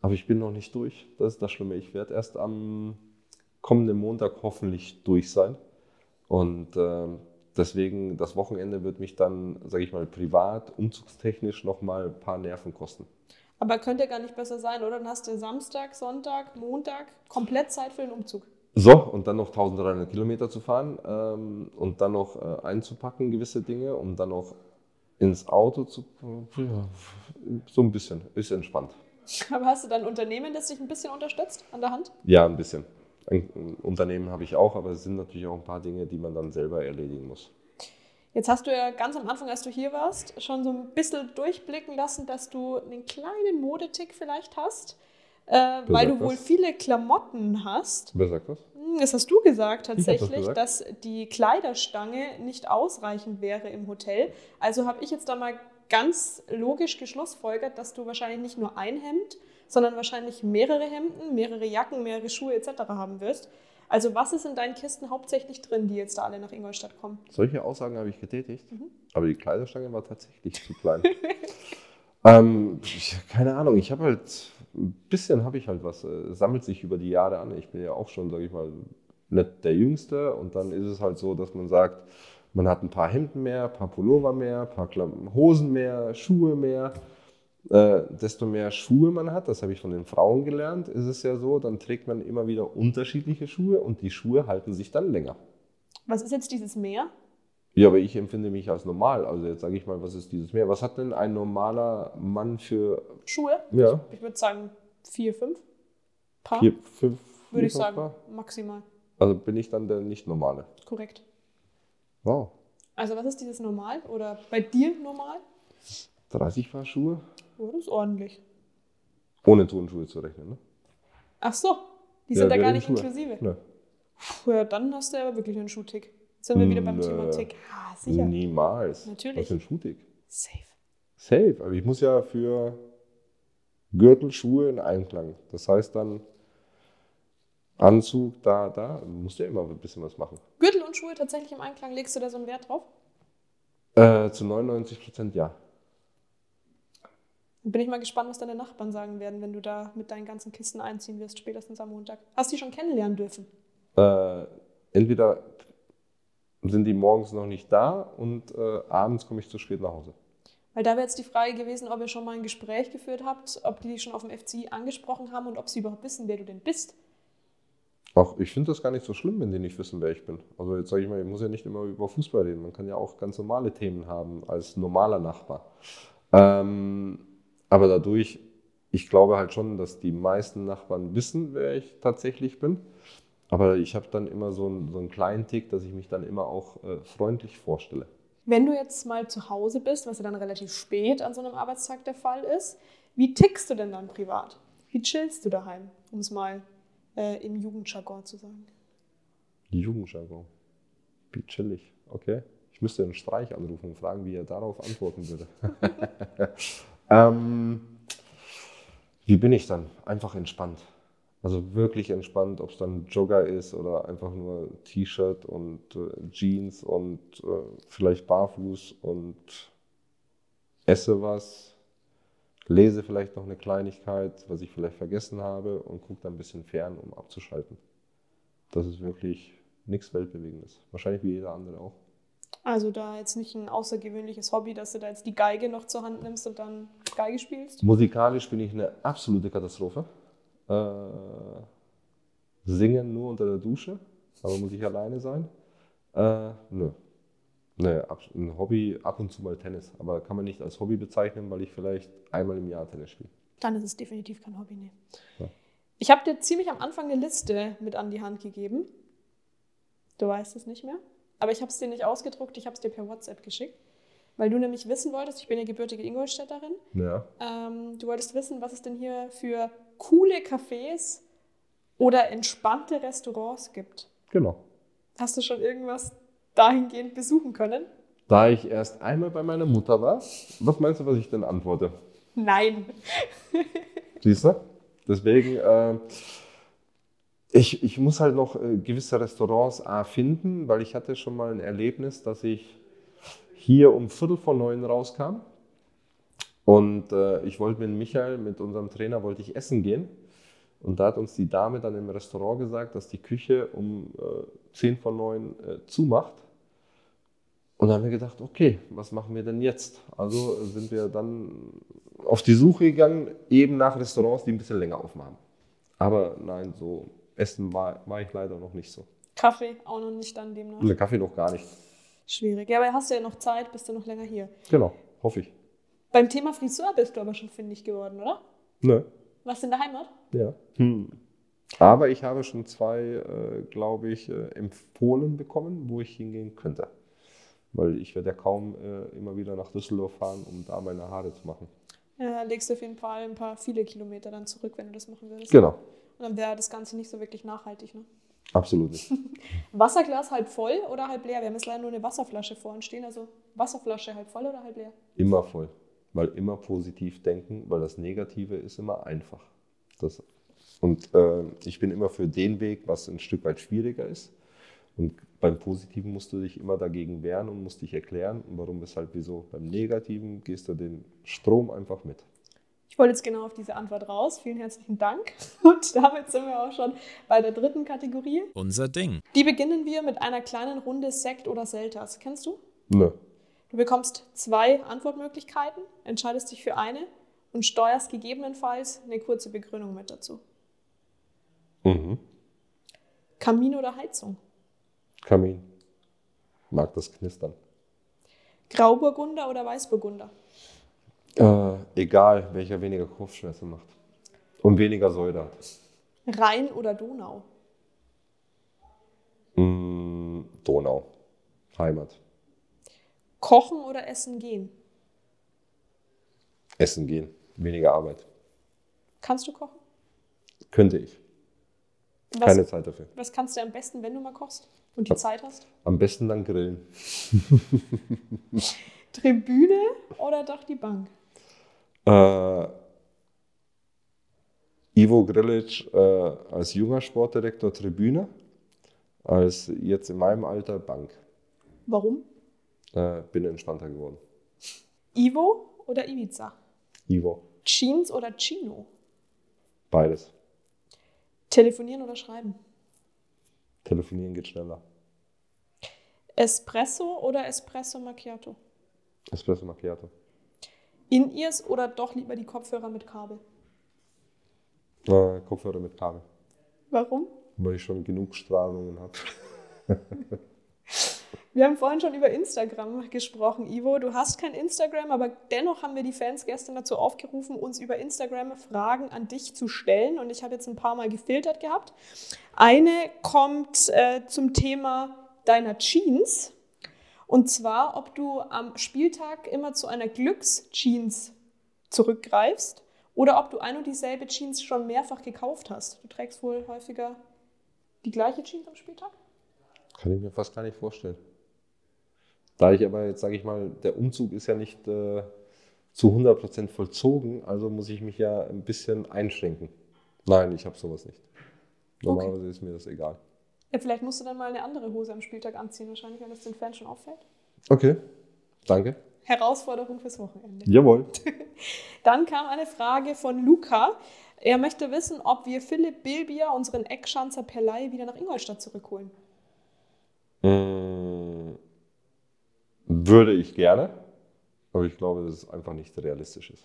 Aber ich bin noch nicht durch. Das ist das Schlimme. Ich werde erst am kommenden Montag hoffentlich durch sein. Und äh, deswegen, das Wochenende wird mich dann, sage ich mal, privat, umzugstechnisch nochmal ein paar Nerven kosten. Aber könnte gar nicht besser sein, oder? Dann hast du Samstag, Sonntag, Montag komplett Zeit für den Umzug. So, und dann noch 1300 Kilometer zu fahren ähm, und dann noch äh, einzupacken, gewisse Dinge, um dann noch ins Auto zu. Ja, so ein bisschen, ist entspannt. Aber hast du dann ein Unternehmen, das dich ein bisschen unterstützt an der Hand? Ja, ein bisschen. Ein Unternehmen habe ich auch, aber es sind natürlich auch ein paar Dinge, die man dann selber erledigen muss. Jetzt hast du ja ganz am Anfang, als du hier warst, schon so ein bisschen durchblicken lassen, dass du einen kleinen Modetick vielleicht hast, äh, weil du wohl viele Klamotten hast. Wer sagt das? Hm, das hast du gesagt tatsächlich, das gesagt. dass die Kleiderstange nicht ausreichend wäre im Hotel. Also habe ich jetzt da mal ganz logisch geschlussfolgert, dass du wahrscheinlich nicht nur ein Hemd, sondern wahrscheinlich mehrere Hemden, mehrere Jacken, mehrere Schuhe etc. haben wirst. Also was ist in deinen Kisten hauptsächlich drin, die jetzt da alle nach Ingolstadt kommen? Solche Aussagen habe ich getätigt, mhm. aber die Kleiderstange war tatsächlich zu klein. ähm, keine Ahnung, ich habe halt, ein bisschen habe ich halt was, äh, sammelt sich über die Jahre an. Ich bin ja auch schon, sage ich mal, nicht der Jüngste und dann ist es halt so, dass man sagt, man hat ein paar Hemden mehr, ein paar Pullover mehr, ein paar Hosen mehr, Schuhe mehr äh, desto mehr Schuhe man hat, das habe ich von den Frauen gelernt, ist es ja so, dann trägt man immer wieder unterschiedliche Schuhe und die Schuhe halten sich dann länger. Was ist jetzt dieses Meer? Ja, aber ich empfinde mich als normal. Also jetzt sage ich mal, was ist dieses Meer? Was hat denn ein normaler Mann für Schuhe? Ja. Ich, ich würde sagen vier, fünf Paar. Vier, fünf. Würde ich sagen, Paar? maximal. Also bin ich dann der nicht normale. Korrekt. Wow. Also was ist dieses normal oder bei dir normal? 30 Paar Schuhe. Oh, das ist ordentlich. Ohne Turnschuhe zu rechnen, ne? Ach so, die sind ja, da gar nicht Schuhe. inklusive. Ne. Puh, ja, dann hast du aber wirklich einen Schuhtick. Sind wir wieder beim Nö. Thema Tick. Ah, sicher. Niemals. Natürlich. Was ein Schuhtick? Safe. Safe. Aber ich muss ja für Gürtel, Schuhe in Einklang. Das heißt dann Anzug, da, da. Du musst ja immer ein bisschen was machen. Gürtel und Schuhe tatsächlich im Einklang. Legst du da so einen Wert drauf? Äh, zu 99 Prozent ja. Bin ich mal gespannt, was deine Nachbarn sagen werden, wenn du da mit deinen ganzen Kisten einziehen wirst, spätestens am Montag. Hast du die schon kennenlernen dürfen? Äh, entweder sind die morgens noch nicht da und äh, abends komme ich zu spät nach Hause. Weil da wäre jetzt die Frage gewesen, ob ihr schon mal ein Gespräch geführt habt, ob die dich schon auf dem FCI angesprochen haben und ob sie überhaupt wissen, wer du denn bist. Ach, ich finde das gar nicht so schlimm, wenn die nicht wissen, wer ich bin. Also jetzt sage ich mal, ich muss ja nicht immer über Fußball reden. Man kann ja auch ganz normale Themen haben als normaler Nachbar. Ähm, aber dadurch, ich glaube halt schon, dass die meisten Nachbarn wissen, wer ich tatsächlich bin. Aber ich habe dann immer so einen, so einen kleinen Tick, dass ich mich dann immer auch äh, freundlich vorstelle. Wenn du jetzt mal zu Hause bist, was ja dann relativ spät an so einem Arbeitstag der Fall ist, wie tickst du denn dann privat? Wie chillst du daheim, um es mal äh, im Jugendjargon zu sagen? Jugendjargon. Wie chillig, okay. Ich müsste einen Streich anrufen und fragen, wie er darauf antworten würde. Ähm, wie bin ich dann? Einfach entspannt. Also wirklich entspannt, ob es dann Jogger ist oder einfach nur T-Shirt und äh, Jeans und äh, vielleicht barfuß und esse was, lese vielleicht noch eine Kleinigkeit, was ich vielleicht vergessen habe und gucke dann ein bisschen fern, um abzuschalten. Das ist wirklich nichts Weltbewegendes. Wahrscheinlich wie jeder andere auch. Also da jetzt nicht ein außergewöhnliches Hobby, dass du da jetzt die Geige noch zur Hand nimmst und dann Geige spielst? Musikalisch bin ich eine absolute Katastrophe. Äh, singen nur unter der Dusche, aber muss ich alleine sein? Äh, nö. Ab- ein Hobby, ab und zu mal Tennis, aber kann man nicht als Hobby bezeichnen, weil ich vielleicht einmal im Jahr Tennis spiele. Dann ist es definitiv kein Hobby, nee. Ja. Ich habe dir ziemlich am Anfang eine Liste mit an die Hand gegeben. Du weißt es nicht mehr. Aber ich habe es dir nicht ausgedruckt, ich habe es dir per WhatsApp geschickt. Weil du nämlich wissen wolltest, ich bin ja gebürtige Ingolstädterin, Ja. ähm, du wolltest wissen, was es denn hier für coole Cafés oder entspannte Restaurants gibt. Genau. Hast du schon irgendwas dahingehend besuchen können? Da ich erst einmal bei meiner Mutter war, was meinst du, was ich denn antworte? Nein. Siehst du? Deswegen, äh, ich, ich muss halt noch äh, gewisse Restaurants A finden, weil ich hatte schon mal ein Erlebnis, dass ich hier um Viertel vor neun rauskam und äh, ich wollte mit Michael, mit unserem Trainer, wollte ich essen gehen. Und da hat uns die Dame dann im Restaurant gesagt, dass die Küche um äh, zehn vor neun äh, zumacht. Und da haben wir gedacht, okay, was machen wir denn jetzt? Also sind wir dann auf die Suche gegangen, eben nach Restaurants, die ein bisschen länger aufmachen. Aber nein, so Essen war, war ich leider noch nicht so. Kaffee auch noch nicht dann demnach. Kaffee noch gar nicht. Schwierig. Ja, aber hast du ja noch Zeit, bist du noch länger hier. Genau, hoffe ich. Beim Thema Friseur bist du aber schon findig geworden, oder? Nö. Was in der Heimat? Ja. Hm. Aber ich habe schon zwei, äh, glaube ich, äh, empfohlen bekommen, wo ich hingehen könnte. Weil ich werde ja kaum äh, immer wieder nach Düsseldorf fahren, um da meine Haare zu machen. Ja, legst du auf jeden Fall ein paar viele Kilometer dann zurück, wenn du das machen würdest. Genau, Und dann wäre das Ganze nicht so wirklich nachhaltig. Ne? absolut nicht. Wasserglas halb voll oder halb leer? Wir haben jetzt leider nur eine Wasserflasche vor uns stehen. Also Wasserflasche halb voll oder halb leer? Immer voll. Weil immer positiv denken, weil das Negative ist immer einfach. Das, und äh, ich bin immer für den Weg, was ein Stück weit schwieriger ist. Und beim Positiven musst du dich immer dagegen wehren und musst dich erklären, warum, weshalb, wieso. Beim Negativen gehst du den Strom einfach mit. Ich wollte jetzt genau auf diese Antwort raus. Vielen herzlichen Dank. Und damit sind wir auch schon bei der dritten Kategorie. Unser Ding. Die beginnen wir mit einer kleinen Runde Sekt oder Selters. Kennst du? Nö. Du bekommst zwei Antwortmöglichkeiten, entscheidest dich für eine und steuerst gegebenenfalls eine kurze Begründung mit dazu. Mhm. Kamin oder Heizung? Kamin. Mag das Knistern. Grauburgunder oder Weißburgunder? Äh, egal, welcher weniger Kopfschmerzen macht. Und weniger Säure hat. Rhein oder Donau? Mm, Donau. Heimat. Kochen oder essen gehen? Essen gehen. Weniger Arbeit. Kannst du kochen? Könnte ich. Was, Keine Zeit dafür. was kannst du am besten, wenn du mal kochst und die Zeit hast? Am besten dann grillen. Tribüne oder doch die Bank? Äh, Ivo Grilic äh, als junger Sportdirektor Tribüne, als jetzt in meinem Alter Bank. Warum? Äh, bin entspannter geworden. Ivo oder Ibiza? Ivo, Jeans oder Chino? beides. Telefonieren oder schreiben? Telefonieren geht schneller. Espresso oder Espresso Macchiato? Espresso Macchiato. In-Ears oder doch lieber die Kopfhörer mit Kabel? Äh, Kopfhörer mit Kabel, Warum? weil ich schon genug Strahlungen habe. Wir haben vorhin schon über Instagram gesprochen, Ivo. Du hast kein Instagram, aber dennoch haben wir die Fans gestern dazu aufgerufen, uns über Instagram Fragen an dich zu stellen. Und ich habe jetzt ein paar Mal gefiltert gehabt. Eine kommt äh, zum Thema deiner Jeans. Und zwar, ob du am Spieltag immer zu einer Glücks-Jeans zurückgreifst oder ob du ein und dieselbe Jeans schon mehrfach gekauft hast. Du trägst wohl häufiger die gleiche Jeans am Spieltag? Kann ich mir fast gar nicht vorstellen. Da ich aber jetzt, sage ich mal, der Umzug ist ja nicht äh, zu 100% vollzogen, also muss ich mich ja ein bisschen einschränken. Nein, ich habe sowas nicht. Normalerweise ist mir das egal. Ja, vielleicht musst du dann mal eine andere Hose am Spieltag anziehen, wahrscheinlich, wenn das den Fans schon auffällt. Okay, danke. Herausforderung fürs Wochenende. Jawohl. Dann kam eine Frage von Luca. Er möchte wissen, ob wir Philipp Bilbier, unseren Eckschanzer per wieder nach Ingolstadt zurückholen. Mm, Würde ich gerne, aber ich glaube, dass es einfach nicht realistisch ist.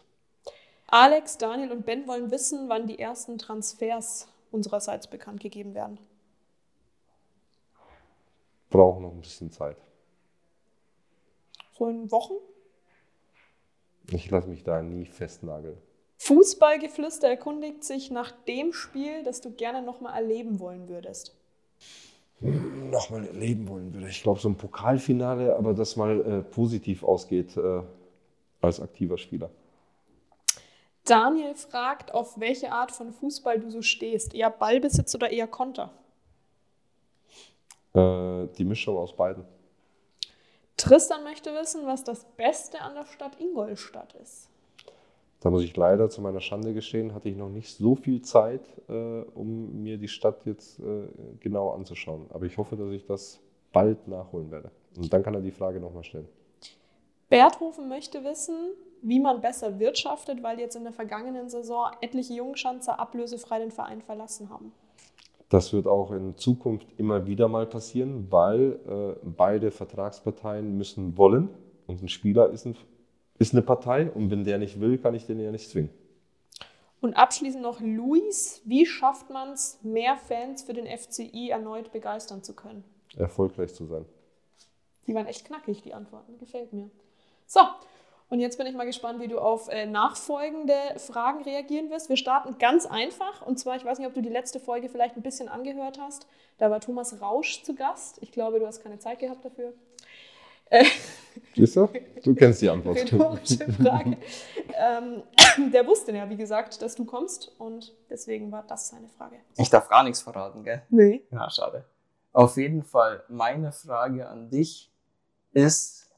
Alex, Daniel und Ben wollen wissen, wann die ersten Transfers unsererseits bekannt gegeben werden. Brauchen noch ein bisschen Zeit. So in Wochen? Ich lasse mich da nie festnageln. Fußballgeflüster erkundigt sich nach dem Spiel, das du gerne nochmal erleben wollen würdest. Nochmal erleben wollen würde. Ich glaube, so ein Pokalfinale, aber das mal äh, positiv ausgeht äh, als aktiver Spieler. Daniel fragt, auf welche Art von Fußball du so stehst. Eher Ballbesitz oder eher Konter? Äh, die Mischung aus beiden. Tristan möchte wissen, was das Beste an der Stadt Ingolstadt ist. Da muss ich leider zu meiner Schande gestehen, hatte ich noch nicht so viel Zeit, äh, um mir die Stadt jetzt äh, genau anzuschauen. Aber ich hoffe, dass ich das bald nachholen werde. Und dann kann er die Frage nochmal stellen. Berthofen möchte wissen, wie man besser wirtschaftet, weil jetzt in der vergangenen Saison etliche Jungschanzer ablösefrei den Verein verlassen haben. Das wird auch in Zukunft immer wieder mal passieren, weil äh, beide Vertragsparteien müssen wollen und ein Spieler ist, ein, ist eine Partei und wenn der nicht will, kann ich den ja nicht zwingen. Und abschließend noch Luis, wie schafft man es, mehr Fans für den FCI erneut begeistern zu können? Erfolgreich zu sein. Die waren echt knackig, die Antworten. Gefällt mir. So, und jetzt bin ich mal gespannt, wie du auf äh, nachfolgende Fragen reagieren wirst. Wir starten ganz einfach. Und zwar, ich weiß nicht, ob du die letzte Folge vielleicht ein bisschen angehört hast. Da war Thomas Rausch zu Gast. Ich glaube, du hast keine Zeit gehabt dafür. Siehst du? Du kennst die Antwort. Rhetorische Frage. ähm, der wusste ja, wie gesagt, dass du kommst. Und deswegen war das seine Frage. Ich darf gar nichts verraten, gell? Nee. Ja, schade. Auf jeden Fall, meine Frage an dich ist,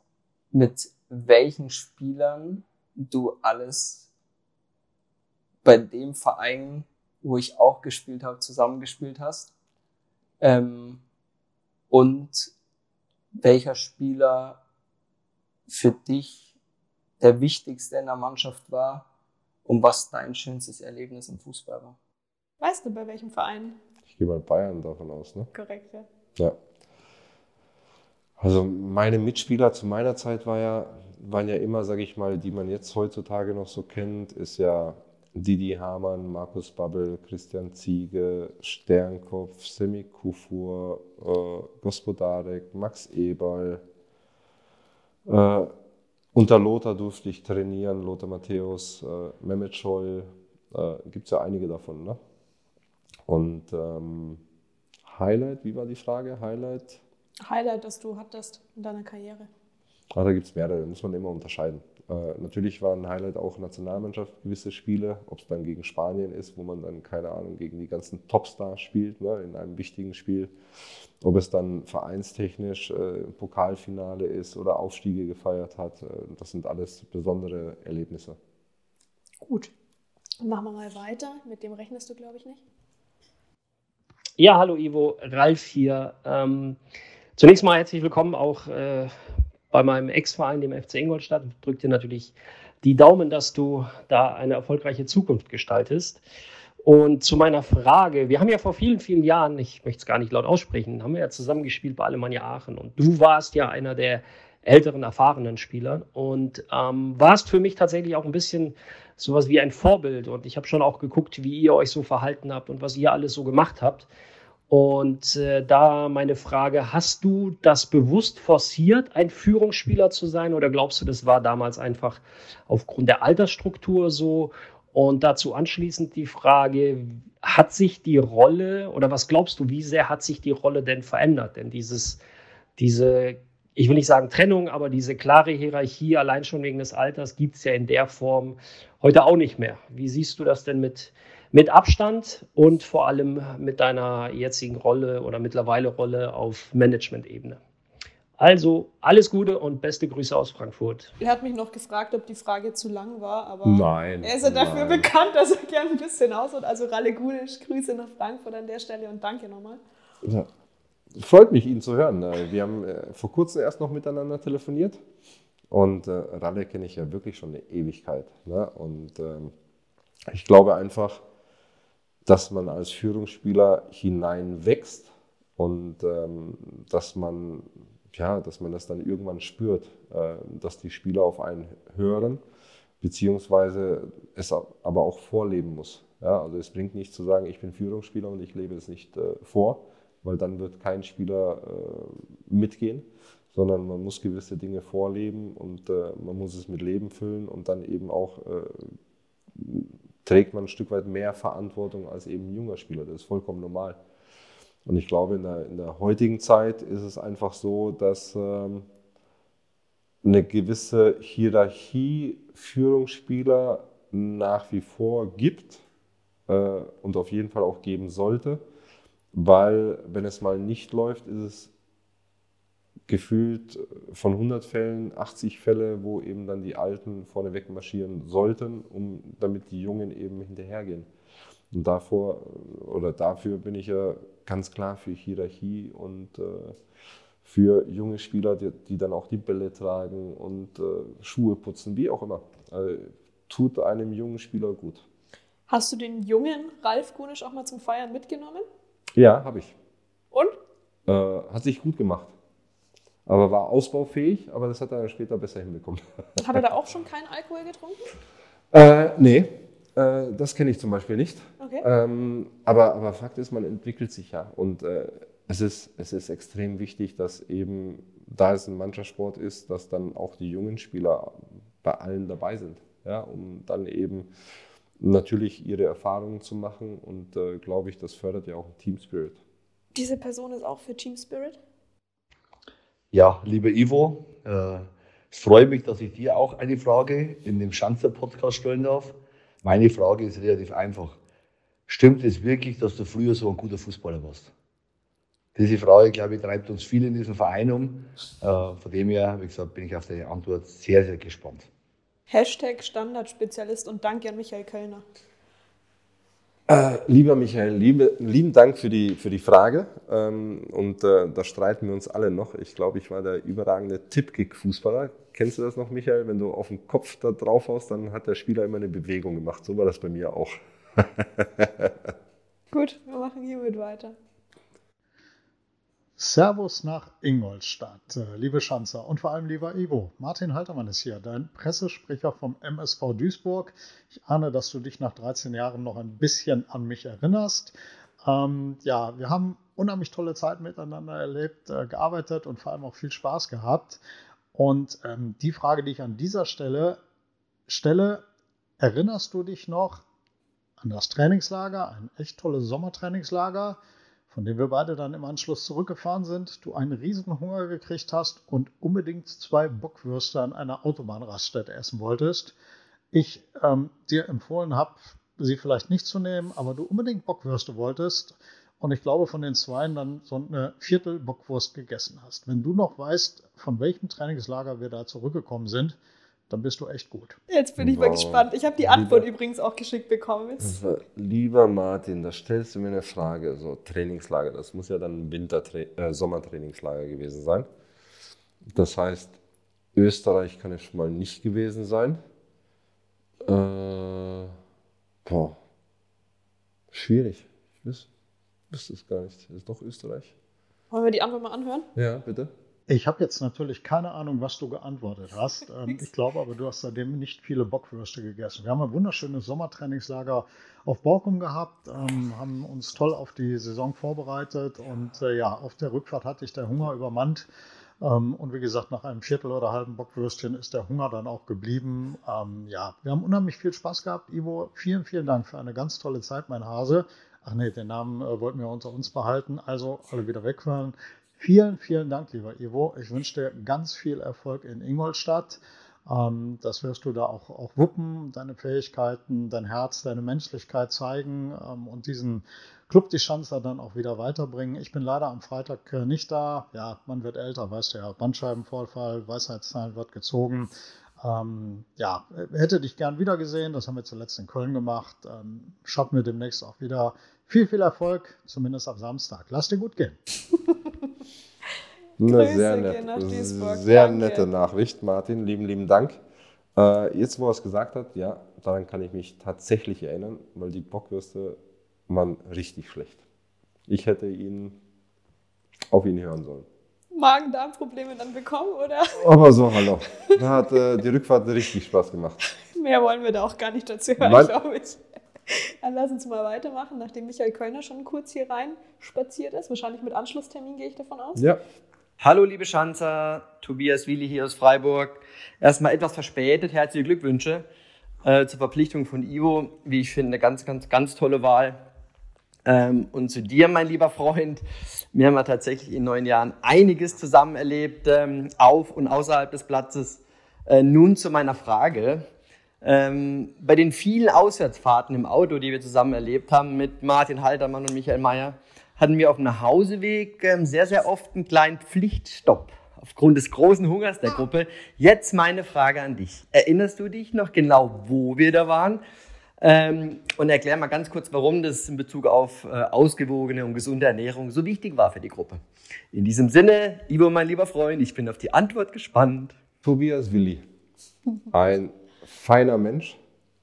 mit welchen Spielern du alles bei dem Verein, wo ich auch gespielt habe, zusammengespielt hast. Ähm, und welcher Spieler für dich der wichtigste in der Mannschaft war und was dein schönstes Erlebnis im Fußball war. Weißt du, bei welchem Verein? Ich gehe mal Bayern davon aus, ne? Korrekt, ja. Ja. Also meine Mitspieler zu meiner Zeit war ja, waren ja immer, sage ich mal, die man jetzt heutzutage noch so kennt, ist ja Didi Hamann, Markus Babbel, Christian Ziege, Sternkopf, Semi Kufur, äh, Gospodarek, Max Eberl. Äh, unter Lothar durfte ich trainieren, Lothar Matthäus, äh, Mehmet Scholl, äh, gibt es ja einige davon. Ne? Und ähm, Highlight, wie war die Frage? Highlight? Highlight, das du hattest in deiner Karriere. Ah, da gibt es mehrere, da muss man immer unterscheiden. Äh, natürlich war ein Highlight auch Nationalmannschaft, gewisse Spiele, ob es dann gegen Spanien ist, wo man dann, keine Ahnung, gegen die ganzen Topstars spielt, ne, in einem wichtigen Spiel. Ob es dann vereinstechnisch äh, Pokalfinale ist oder Aufstiege gefeiert hat, äh, das sind alles besondere Erlebnisse. Gut. Machen wir mal weiter. Mit dem rechnest du, glaube ich, nicht. Ja, hallo Ivo, Ralf hier. Ähm, zunächst mal herzlich willkommen auch äh, bei meinem Ex-Verein, dem FC Ingolstadt. Ich drücke dir natürlich die Daumen, dass du da eine erfolgreiche Zukunft gestaltest. Und zu meiner Frage, wir haben ja vor vielen, vielen Jahren, ich möchte es gar nicht laut aussprechen, haben wir ja zusammengespielt bei Alemannia Aachen. Und du warst ja einer der älteren, erfahrenen Spieler und ähm, warst für mich tatsächlich auch ein bisschen sowas wie ein Vorbild. Und ich habe schon auch geguckt, wie ihr euch so verhalten habt und was ihr alles so gemacht habt. Und äh, da meine Frage, hast du das bewusst forciert, ein Führungsspieler zu sein oder glaubst du, das war damals einfach aufgrund der Altersstruktur so? Und dazu anschließend die Frage, hat sich die Rolle oder was glaubst du, wie sehr hat sich die Rolle denn verändert? Denn dieses, diese, ich will nicht sagen Trennung, aber diese klare Hierarchie allein schon wegen des Alters gibt es ja in der Form heute auch nicht mehr. Wie siehst du das denn mit, mit Abstand und vor allem mit deiner jetzigen Rolle oder mittlerweile Rolle auf Management-Ebene. Also alles Gute und beste Grüße aus Frankfurt. Er hat mich noch gefragt, ob die Frage zu lang war, aber Nein. er ist ja dafür nein. bekannt, dass er gerne ein bisschen ausholt. Also Ralle Gunisch, Grüße nach Frankfurt an der Stelle und danke nochmal. Ja. Freut mich, ihn zu hören. Äh, Wir haben äh, vor kurzem erst noch miteinander telefoniert und äh, Ralle kenne ich ja wirklich schon eine Ewigkeit. Ne? Und ähm, ich glaube einfach, dass man als Führungsspieler hineinwächst Und ähm, dass man ja, dass man das dann irgendwann spürt, äh, dass die Spieler auf einen hören, beziehungsweise es aber auch vorleben muss. Ja, also es bringt nicht zu sagen, ich bin Führungsspieler und ich lebe es nicht äh, vor, weil dann wird kein Spieler äh, mitgehen, sondern man muss gewisse Dinge vorleben und äh, man muss es mit Leben füllen und dann eben auch äh, trägt man ein Stück weit mehr Verantwortung als eben ein junger Spieler. Das ist vollkommen normal. Und ich glaube, in der, in der heutigen Zeit ist es einfach so, dass ähm, eine gewisse Hierarchie Führungsspieler nach wie vor gibt äh, und auf jeden Fall auch geben sollte, weil wenn es mal nicht läuft, ist es gefühlt von 100 Fällen 80 Fälle, wo eben dann die Alten vorneweg marschieren sollten, um, damit die Jungen eben hinterhergehen. Und davor oder dafür bin ich ja ganz klar für Hierarchie und äh, für junge Spieler, die, die, dann auch die Bälle tragen und äh, Schuhe putzen, wie auch immer. Also, tut einem jungen Spieler gut. Hast du den jungen Ralf Gunisch auch mal zum Feiern mitgenommen? Ja, habe ich. Und? Äh, hat sich gut gemacht. Aber war ausbaufähig, aber das hat er später besser hinbekommen. Hat er da auch schon keinen Alkohol getrunken? Äh, nee, äh, das kenne ich zum Beispiel nicht. Okay. Ähm, aber, aber Fakt ist, man entwickelt sich ja. Und äh, es, ist, es ist extrem wichtig, dass eben, da es ein Mannschaftssport ist, dass dann auch die jungen Spieler bei allen dabei sind. Ja, um dann eben natürlich ihre Erfahrungen zu machen. Und äh, glaube ich, das fördert ja auch Team Spirit. Diese Person ist auch für Team Spirit? Ja, lieber Ivo, äh, es freut mich, dass ich dir auch eine Frage in dem Schanzer-Podcast stellen darf. Meine Frage ist relativ einfach. Stimmt es wirklich, dass du früher so ein guter Fußballer warst? Diese Frage, glaube ich, treibt uns viel in diesem Verein um. Äh, von dem her, wie gesagt, bin ich auf deine Antwort sehr, sehr gespannt. Hashtag Standardspezialist und danke an Michael Kölner. Äh, lieber Michael, liebe, lieben Dank für die, für die Frage. Ähm, und äh, da streiten wir uns alle noch. Ich glaube, ich war der überragende Tippkick-Fußballer. Kennst du das noch, Michael? Wenn du auf den Kopf da drauf haust, dann hat der Spieler immer eine Bewegung gemacht. So war das bei mir auch. Gut, wir machen hiermit weiter. Servus nach Ingolstadt, äh, liebe Schanzer und vor allem lieber Ivo. Martin Haltermann ist hier, dein Pressesprecher vom MSV Duisburg. Ich ahne, dass du dich nach 13 Jahren noch ein bisschen an mich erinnerst. Ähm, ja, wir haben unheimlich tolle Zeit miteinander erlebt, äh, gearbeitet und vor allem auch viel Spaß gehabt. Und ähm, die Frage, die ich an dieser Stelle stelle, erinnerst du dich noch an das Trainingslager, ein echt tolles Sommertrainingslager? Von dem wir beide dann im Anschluss zurückgefahren sind, du einen riesen Hunger gekriegt hast und unbedingt zwei Bockwürste an einer Autobahnraststätte essen wolltest. Ich ähm, dir empfohlen habe, sie vielleicht nicht zu nehmen, aber du unbedingt Bockwürste wolltest und ich glaube von den zweien dann so eine Viertel Bockwurst gegessen hast. Wenn du noch weißt, von welchem Trainingslager wir da zurückgekommen sind, dann bist du echt gut. Jetzt bin ich wow. mal gespannt. Ich habe die Antwort lieber, übrigens auch geschickt bekommen. Lieber Martin, da stellst du mir eine Frage. So Trainingslager, das muss ja dann ein Winter äh, Sommertrainingslager gewesen sein. Das heißt, Österreich kann es schon mal nicht gewesen sein. Äh, boah, schwierig. Ich wüsste es gar nicht. Ist doch Österreich. Wollen wir die Antwort mal anhören? Ja, bitte. Ich habe jetzt natürlich keine Ahnung, was du geantwortet hast. Ähm, ich glaube aber, du hast seitdem nicht viele Bockwürste gegessen. Wir haben ein wunderschönes Sommertrainingslager auf Borkum gehabt, ähm, haben uns toll auf die Saison vorbereitet und äh, ja, auf der Rückfahrt hatte ich der Hunger übermannt. Ähm, und wie gesagt, nach einem Viertel oder halben Bockwürstchen ist der Hunger dann auch geblieben. ja, wir haben unheimlich viel Spaß gehabt. Ivo, vielen, vielen Dank für eine ganz tolle Zeit, mein Hase. Ach nee, den Namen äh, wollten wir unter uns behalten. Also alle wieder weghören. Vielen, vielen Dank, lieber Ivo. Ich wünsche dir ganz viel Erfolg in Ingolstadt. Ähm, das wirst du da auch, auch wuppen, deine Fähigkeiten, dein Herz, deine Menschlichkeit zeigen ähm, und diesen Club die Schanzer dann auch wieder weiterbringen. Ich bin leider am Freitag äh, nicht da. Ja, man wird älter, weißt du ja. Bandscheibenvorfall, Weisheitszahlen wird gezogen. Ähm, ja, hätte dich gern wieder gesehen. Das haben wir zuletzt in Köln gemacht. Ähm, schaffen wir demnächst auch wieder. Viel, viel Erfolg, zumindest am Samstag. Lass dir gut gehen. Eine sehr, nett, sehr nette Nachricht, Martin. Lieben, lieben Dank. Äh, jetzt, wo er es gesagt hat, ja, daran kann ich mich tatsächlich erinnern, weil die Bockwürste waren richtig schlecht. Ich hätte ihn auf ihn hören sollen. Magen-Darm-Probleme dann bekommen, oder? Aber so, hallo. Da hat äh, die Rückfahrt richtig Spaß gemacht. Mehr wollen wir da auch gar nicht dazu hören, glaube ich. Dann lass uns mal weitermachen, nachdem Michael Kölner schon kurz hier rein spaziert ist. Wahrscheinlich mit Anschlusstermin gehe ich davon aus. Ja, Hallo liebe Schanzer, Tobias Willi hier aus Freiburg. Erstmal etwas verspätet, herzliche Glückwünsche äh, zur Verpflichtung von Ivo. Wie ich finde, eine ganz, ganz, ganz tolle Wahl. Ähm, und zu dir, mein lieber Freund, wir haben ja tatsächlich in neun Jahren einiges zusammen erlebt, ähm, auf und außerhalb des Platzes. Äh, nun zu meiner Frage. Ähm, bei den vielen Auswärtsfahrten im Auto, die wir zusammen erlebt haben mit Martin Haltermann und Michael Mayer, hatten wir auf dem Nachhauseweg ähm, sehr, sehr oft einen kleinen Pflichtstopp aufgrund des großen Hungers der Gruppe. Jetzt meine Frage an dich. Erinnerst du dich noch genau, wo wir da waren? Ähm, und erklär mal ganz kurz, warum das in Bezug auf äh, ausgewogene und gesunde Ernährung so wichtig war für die Gruppe. In diesem Sinne, Ivo, mein lieber Freund, ich bin auf die Antwort gespannt. Tobias Willi. Ein feiner Mensch.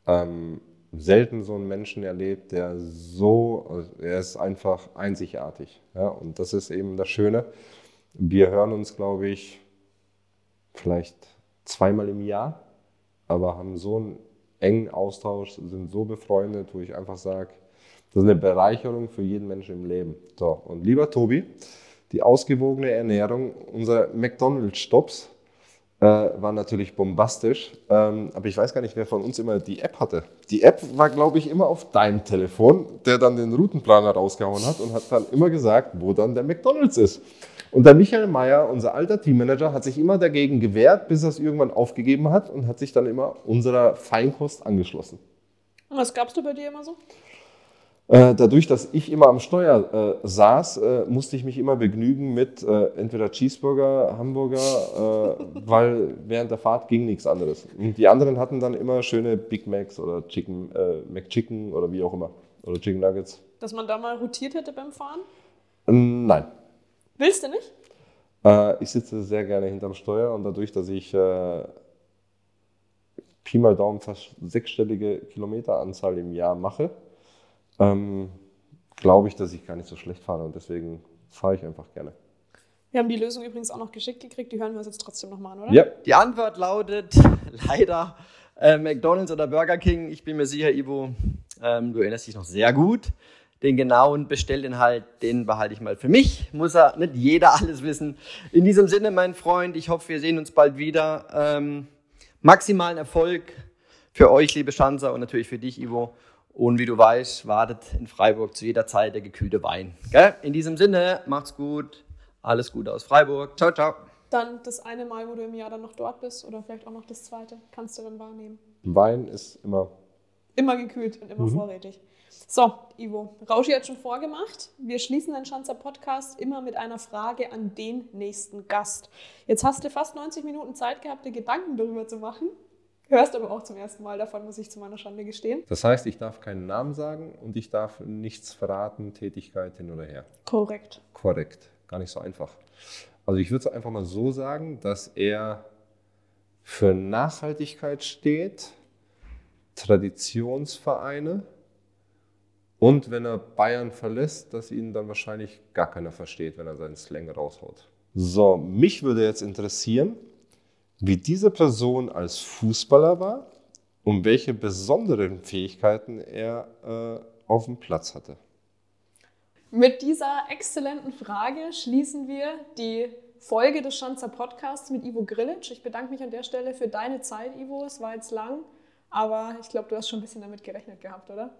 Ähm, selten so einen Menschen erlebt, der so, er ist einfach einzigartig. Ja? Und das ist eben das Schöne. Wir hören uns, glaube ich, vielleicht zweimal im Jahr, aber haben so einen engen Austausch, sind so befreundet, wo ich einfach sage, das ist eine Bereicherung für jeden Menschen im Leben. So, und lieber Tobi, die ausgewogene Ernährung unserer McDonald's-Stops äh, war natürlich bombastisch. Ähm, aber ich weiß gar nicht, wer von uns immer die App hatte. Die App war, glaube ich, immer auf deinem Telefon, der dann den Routenplaner rausgehauen hat und hat dann immer gesagt, wo dann der McDonald's ist. Und der Michael Mayer, unser alter Teammanager, hat sich immer dagegen gewehrt, bis er es irgendwann aufgegeben hat und hat sich dann immer unserer Feinkost angeschlossen. Was gab's da bei dir immer so? Äh, dadurch, dass ich immer am Steuer äh, saß, äh, musste ich mich immer begnügen mit äh, entweder Cheeseburger, Hamburger, äh, weil während der Fahrt ging nichts anderes. Und die anderen hatten dann immer schöne Big Macs oder Chicken, äh, McChicken oder wie auch immer. Oder Chicken Nuggets. Dass man da mal rotiert hätte beim Fahren? Ähm, Nein. Willst du nicht? Ich sitze sehr gerne hinterm Steuer und dadurch, dass ich Pi mal Daumen fast sechsstellige Kilometeranzahl im Jahr mache, ähm, glaube ich, dass ich gar nicht so schlecht fahre und deswegen fahre ich einfach gerne. Wir haben die Lösung übrigens auch noch geschickt gekriegt, die hören wir uns jetzt trotzdem nochmal an, oder? Ja, Die Antwort lautet leider äh, McDonald's oder Burger King. Ich bin mir sicher, Ivo, ähm, du erinnerst dich noch sehr gut. Den genauen Bestellinhalt, den behalte ich mal für mich. Muss ja nicht jeder alles wissen. In diesem Sinne, mein Freund, ich hoffe, wir sehen uns bald wieder. Ähm, maximalen Erfolg für euch, liebe Schanzer, und natürlich für dich, Ivo. Und wie du weißt, wartet in Freiburg zu jeder Zeit der gekühlte Wein. Gell? In diesem Sinne, macht's gut. Alles Gute aus Freiburg. Ciao, ciao. Dann das eine Mal, wo du im Jahr dann noch dort bist oder vielleicht auch noch das zweite, kannst du dann wahrnehmen. Wein ist immer Immer gekühlt und immer vorrätig. So, Ivo, Rauschi hat schon vorgemacht. Wir schließen den Schanzer Podcast immer mit einer Frage an den nächsten Gast. Jetzt hast du fast 90 Minuten Zeit gehabt, dir Gedanken darüber zu machen. Hörst aber auch zum ersten Mal davon, muss ich zu meiner Schande gestehen. Das heißt, ich darf keinen Namen sagen und ich darf nichts verraten, Tätigkeit hin oder her. Korrekt. Korrekt, gar nicht so einfach. Also ich würde es einfach mal so sagen, dass er für Nachhaltigkeit steht, Traditionsvereine und wenn er Bayern verlässt, dass ihn dann wahrscheinlich gar keiner versteht, wenn er seinen Slang raushaut. So, mich würde jetzt interessieren, wie diese Person als Fußballer war und welche besonderen Fähigkeiten er äh, auf dem Platz hatte. Mit dieser exzellenten Frage schließen wir die Folge des Schanzer Podcasts mit Ivo Grilic. Ich bedanke mich an der Stelle für deine Zeit, Ivo. Es war jetzt lang, aber ich glaube, du hast schon ein bisschen damit gerechnet gehabt, oder?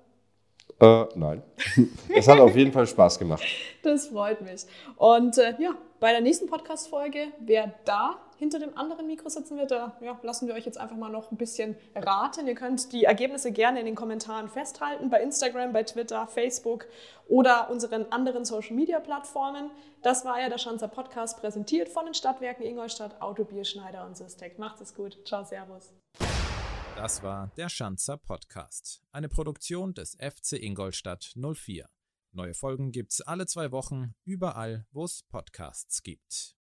Äh, nein. es hat auf jeden Fall Spaß gemacht. Das freut mich. Und äh, ja, bei der nächsten Podcast-Folge, wer da hinter dem anderen Mikro sitzen wird, da ja, lassen wir euch jetzt einfach mal noch ein bisschen raten. Ihr könnt die Ergebnisse gerne in den Kommentaren festhalten, bei Instagram, bei Twitter, Facebook oder unseren anderen Social-Media-Plattformen. Das war ja der Schanzer Podcast, präsentiert von den Stadtwerken Ingolstadt, Autobier, Schneider und Systec. Macht es gut. Ciao, Servus. Das war der Schanzer Podcast, eine Produktion des FC Ingolstadt 04. Neue Folgen gibt's alle zwei Wochen, überall, wo es Podcasts gibt.